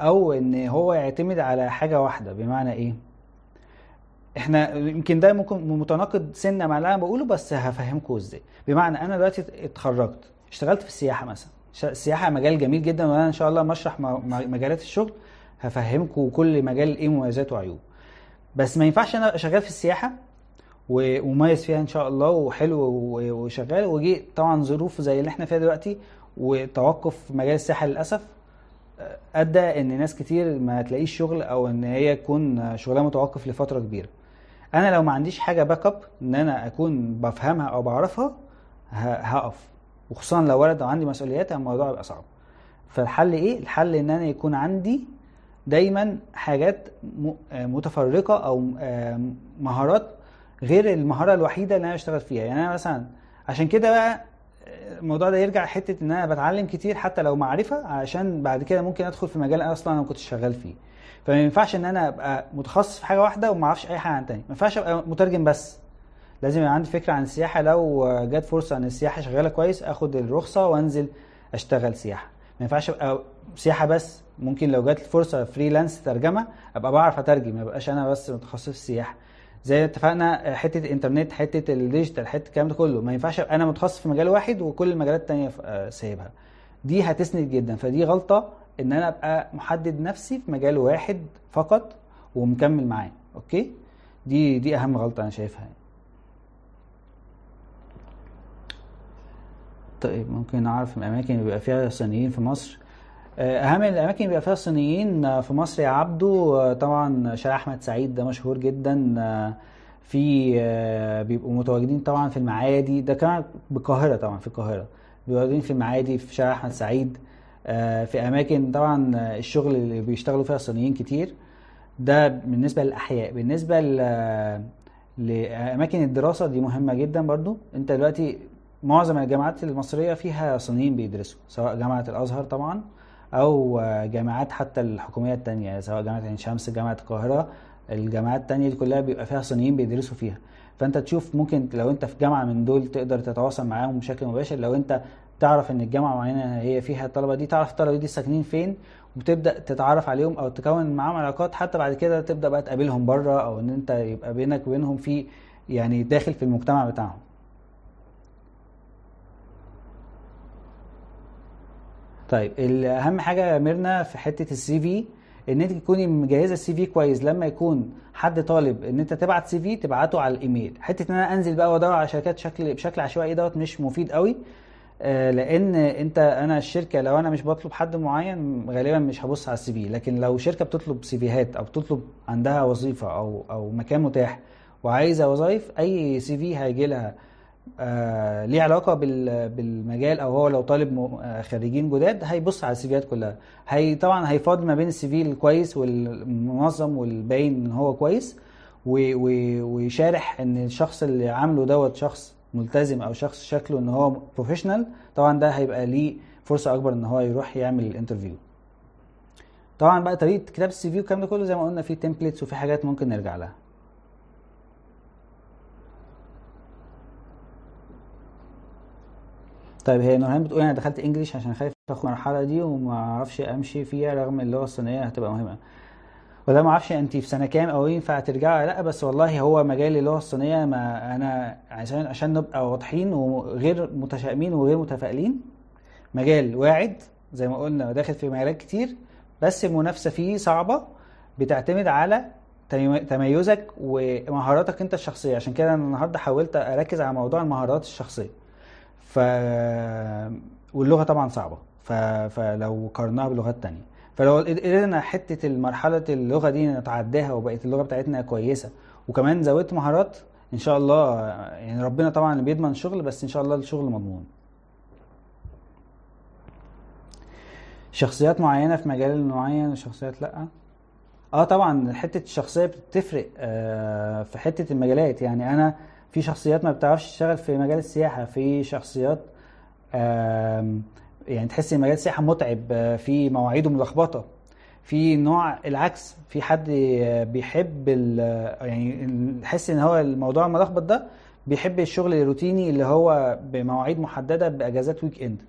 أو إن هو يعتمد على حاجة واحدة. بمعنى إيه؟ إحنا يمكن ده ممكن متناقض سنة مع اللي أنا بقوله بس هفهمكم إزاي. بمعنى أنا دلوقتي اتخرجت اشتغلت في السياحة مثلا. السياحه مجال جميل جدا وأنا إن شاء الله هشرح مجالات الشغل هفهمكم كل مجال إيه مميزاته وعيوبه. بس ما ينفعش أنا شغال في السياحة ومميز فيها إن شاء الله وحلو وشغال وجي طبعا ظروف زي اللي إحنا فيها دلوقتي وتوقف مجال السياحة للأسف أدى إن ناس كتير ما تلاقيش شغل أو إن هي تكون شغلها متوقف لفترة كبيرة. أنا لو ما عنديش حاجة back up إن أنا أكون بفهمها أو بعرفها هقف. وخصوصا لو ولد أو عندي مسؤوليات الموضوع يبقى صعب. فالحل إيه؟ الحل إن أنا يكون عندي دايما حاجات آه متفرقة أو آه مهارات غير المهارة الوحيدة اللي أنا اشتغل فيها. يعني أنا مثلا عشان كده بقى الموضوع ده يرجع حتة إن أنا بتعلم كتير حتى لو معرفة عشان بعد كده ممكن أدخل في مجال أصلا أنا ما كنتش شغال فيه. فما ينفعش إن أنا أبقى متخصص في حاجة واحدة وما أعرفش أي حاجة عن تاني ما ينفعش أبقى مترجم بس. لازم يبقى عندي فكرة عن السياحة. لو جت فرصة إن السياحة شغالة كويس آخد الرخصة وأنزل أشتغل سياحة. ما ينفعش أبقى سياحة بس. ممكن لو جات فرصة freelance ترجمة أبقى بعرف أترجم ما ابقاش أنا بس متخصص في السياحه زي اتفقنا حتة الإنترنت حتة ال digital حتة الكلام ده كله. ما ينفعش أبقى أنا متخصص في مجال واحد وكل المجالات التانية آه، سايبها. دي هتسند جدا. فدي غلطة إن أنا أبقى محدد نفسي في مجال واحد فقط ومكمل معاه. أوكي؟ دي دي أهم غلطة أنا شايفها يعني. طيب ممكن نعرف الأماكن اللي بيبقى فيها صينيين في مصر. آه، أهم الأماكن اللي بيبقى فيها صينيين آه، في مصر يا عبدو آه، طبعا شارع أحمد سعيد ده مشهور جدا. في بيبقوا متواجدين طبعا في المعادي. ده كمان بالقاهره طبعا في القاهرة. موجودين في المعادي في شارع أحمد سعيد. في أماكن طبعا الشغل اللي بيشتغلوا فيها صينيين كتير. ده بالنسبة للأحياء. بالنسبة لأماكن الدراسة دي مهمة جدا برضو. أنت دلوقتي معظم الجامعات المصرية فيها صينيين بيدرسوا سواء جامعة الأزهر طبعا أو جامعات حتى الحكومية التانية سواء جامعة عين شمس جامعة القاهرة الجامعات التانية دي كلها بيبقى فيها صينيين بيدرسوا فيها. فأنت تشوف ممكن لو أنت في جامعة من دول تقدر تتواصل معاهم بشكل مباشر لو أنت تعرف إن الجامعة معينة هي فيها الطلبة دي تعرف الطلبة دي ساكنين فين وبتبدا تتعرف عليهم أو تكون معاهم علاقات حتى بعد كده تبدأ بقى تقابلهم بره أو إن أنت يبقى بينك وبينهم في يعني داخل في المجتمع بتاعهم. طيب أهم حاجة يا ميرنا في حتة ال CV إن أنت تكوني مجهزة ال CV كويس. لما يكون حد طالب إن أنت تبعت CV تبعته على الإيميل. حتة إن أنا أنزل بقى وأدور على شركات بشكل بشكل عشوائي دوت مش مفيد قوي آه، لأن أنت أنا الشركة لو أنا مش بطلب حد معين غالبا مش هبص على ال CV. لكن لو شركة بتطلب CV هات أو بتطلب عندها وظيفة أو أو مكان متاح وعايزة وظايف أي CV هيجي لها. آه ليه علاقة بال- بالمجال أو هو لو طالب آه، خريجين جداد هيبص على ال CV ات كلها. هي طبعا هيفاضل ما بين ال CV الكويس والمنظم والباين إن هو كويس وشارح إن الشخص اللي عامله دوت شخص ملتزم أو شخص شكله إن هو professional طبعا ده هيبقى ليه فرصة أكبر إن هو يروح يعمل ال interview طبعا بقى طريقة كتابة ال CV والكلام ده كله زي ما قلنا في templates وفي حاجات ممكن نرجع لها. طيب هي نورهان بتقول أنا دخلت English عشان خايفة اخد المرحلة دي وما أعرفش أمشي فيها رغم اللغة الصينيه هتبقى مهمة. ولا ما أعرفش انت في سنة كام أو ينفع ترجعي ولا لأ بس والله هو مجال اللغة الصينيه ما أنا عشان عشان نبقى واضحين وغير متشائمين وغير متفائلين مجال واعد زي ما قلنا داخل في مجالات كتير بس المنافسة فيه صعبة بتعتمد على تمي- تميزك ومهاراتك أنت الشخصية. عشان كده أنا النهارده حاولت أركز على موضوع المهارات الشخصية. ف واللغة طبعا صعبة. ف... فلو قارناها بلغات تانية. فلو قدرنا حتة المرحلة اللغة دي نتعداها وبقت اللغة بتاعتنا كويسة وكمان زودت مهارات إن شاء الله يعني ربنا طبعا اللي بيضمن شغل بس إن شاء الله الشغل مضمون. شخصيات معينة في مجال معين وشخصيات لأ؟ آه طبعا حتة الشخصية بتفرق آه في حتة المجالات. يعني أنا في شخصيات ما بتعرفش تشتغل في مجال السياحة في شخصيات آه يعني تحس إن مجال السياحة متعب آه في مواعيده ملخبطة في نوع العكس في حد بيحب يعني تحس إن هو الموضوع الملخبط ده بيحب الشغل الروتيني اللي هو بمواعيد محددة بأجازات weekend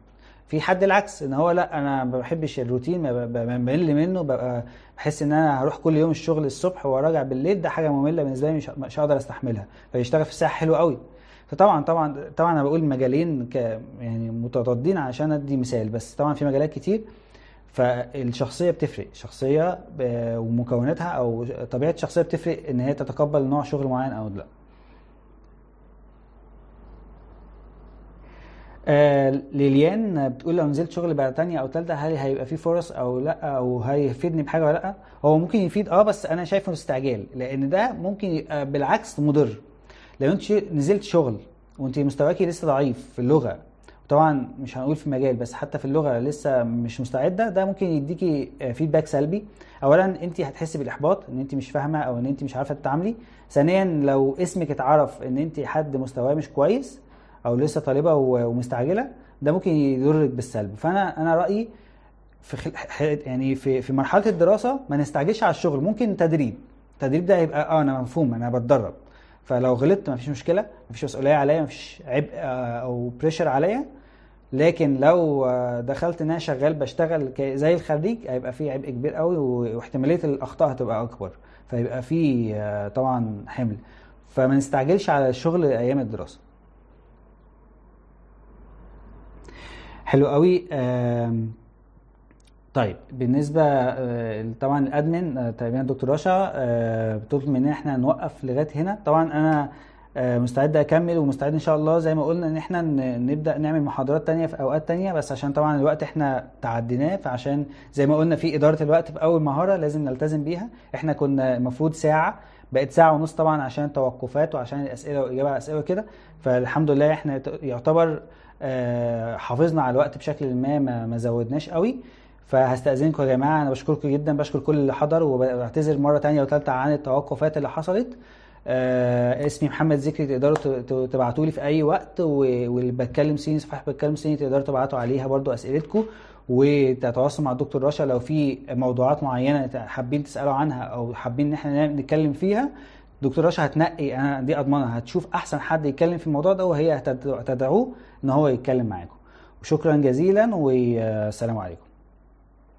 في حد العكس إن هو لأ أنا ما بحبش الروتين بمل منه ببقى بحس إن أنا هروح كل يوم الشغل الصبح وراجع بالليل ده حاجة مملة بالنسبة لي مش هقدر أستحملها. فيشتغل في الساعة حلو قوي فطبعا طبعا طبعا أنا بقول مجالين ك يعني متضادين عشان أدي مثال بس طبعا في مجالات كتير فالشخصية بتفرق. شخصية ومكوناتها أو طبيعة الشخصية بتفرق إن هي تتقبل نوع شغل معين أو لأ. آه ليليان بتقول لو نزلت شغل بقى تانية أو تالتة هل هيبقى في فرص أو لأ؟ أو هيفيدني بحاجة ولا لأ؟ هو ممكن يفيد آه بس أنا شايفه استعجال لأن ده ممكن يبقى بالعكس مضر. لو أنت نزلت شغل وأنت مستواكي لسه ضعيف في اللغة طبعا مش هنقول في مجال بس حتى في اللغة لسه مش مستعدة ده ممكن يديكي فيدباك سلبي. اولا أنت هتحسي بالإحباط إن أنت مش فاهمة أو إن أنت مش عارفة تتعاملي. ثانيا لو اسمك اتعرف إن أنت حد مستواه مش كويس أو لسه طالبه ومستعجلة ده ممكن يضرك بالسلب. فأنا أنا رأيي في يعني في في مرحلة الدراسة ما نستعجلش على الشغل ممكن تدريب. التدريب ده هيبقى آه أنا مفهوم أنا بتدرب. فلو غلطت مفيش مشكلة مفيش مسؤولية عليا مفيش عبء أو بريشر عليا. لكن لو دخلت إن أنا شغال بشتغل زي الخريج هيبقى في عبء كبير قوي واحتمالية الأخطاء هتبقى أكبر. فيبقى في طبعا حمل. فما نستعجلش على الشغل أيام الدراسة. حلو قوي. طيب بالنسبة طبعا الأدمن تقريبا دكتور رشا بتطلب مننا إحنا نوقف لغاية هنا. طبعا أنا مستعد أكمل ومستعد إن شاء الله زي ما قلنا إن إحنا نبدأ نعمل محاضرات تانية في أوقات تانية. بس عشان طبعا الوقت إحنا تعديناه فعشان زي ما قلنا في إدارة الوقت في أول مهارة لازم نلتزم بيها. إحنا كنا المفروض ساعة بقت ساعة ونص طبعا عشان التوقفات وعشان الأسئلة والاجابه على الأسئلة وكده. فالحمد لله إحنا يعتبر حافظنا على الوقت بشكل ما ما زودناش قوي. فهستأذنكم يا جماعة. أنا بشكركم جدا بشكر كل اللي حضر وبعتذر مرة تانية وثالثة عن التوقفات اللي حصلت. آه اسمي محمد ذكري تقدروا تبعتوا لي في أي وقت واللي بتكلم سيني صفحة بتكلم سيني تقدروا تبعتوا عليها برضو أسئلتكم. وتتواصلوا مع الدكتور رشا لو في موضوعات معينة حابين تسألوا عنها أو حابين إن إحنا نتكلم فيها. دكتور رشا هتنقي أنا دي أضمنها. هتشوف أحسن حد يتكلم في الموضوع ده وهي هتدعوه إن هو يتكلم معاكم. وشكرا جزيلا والسلام عليكم.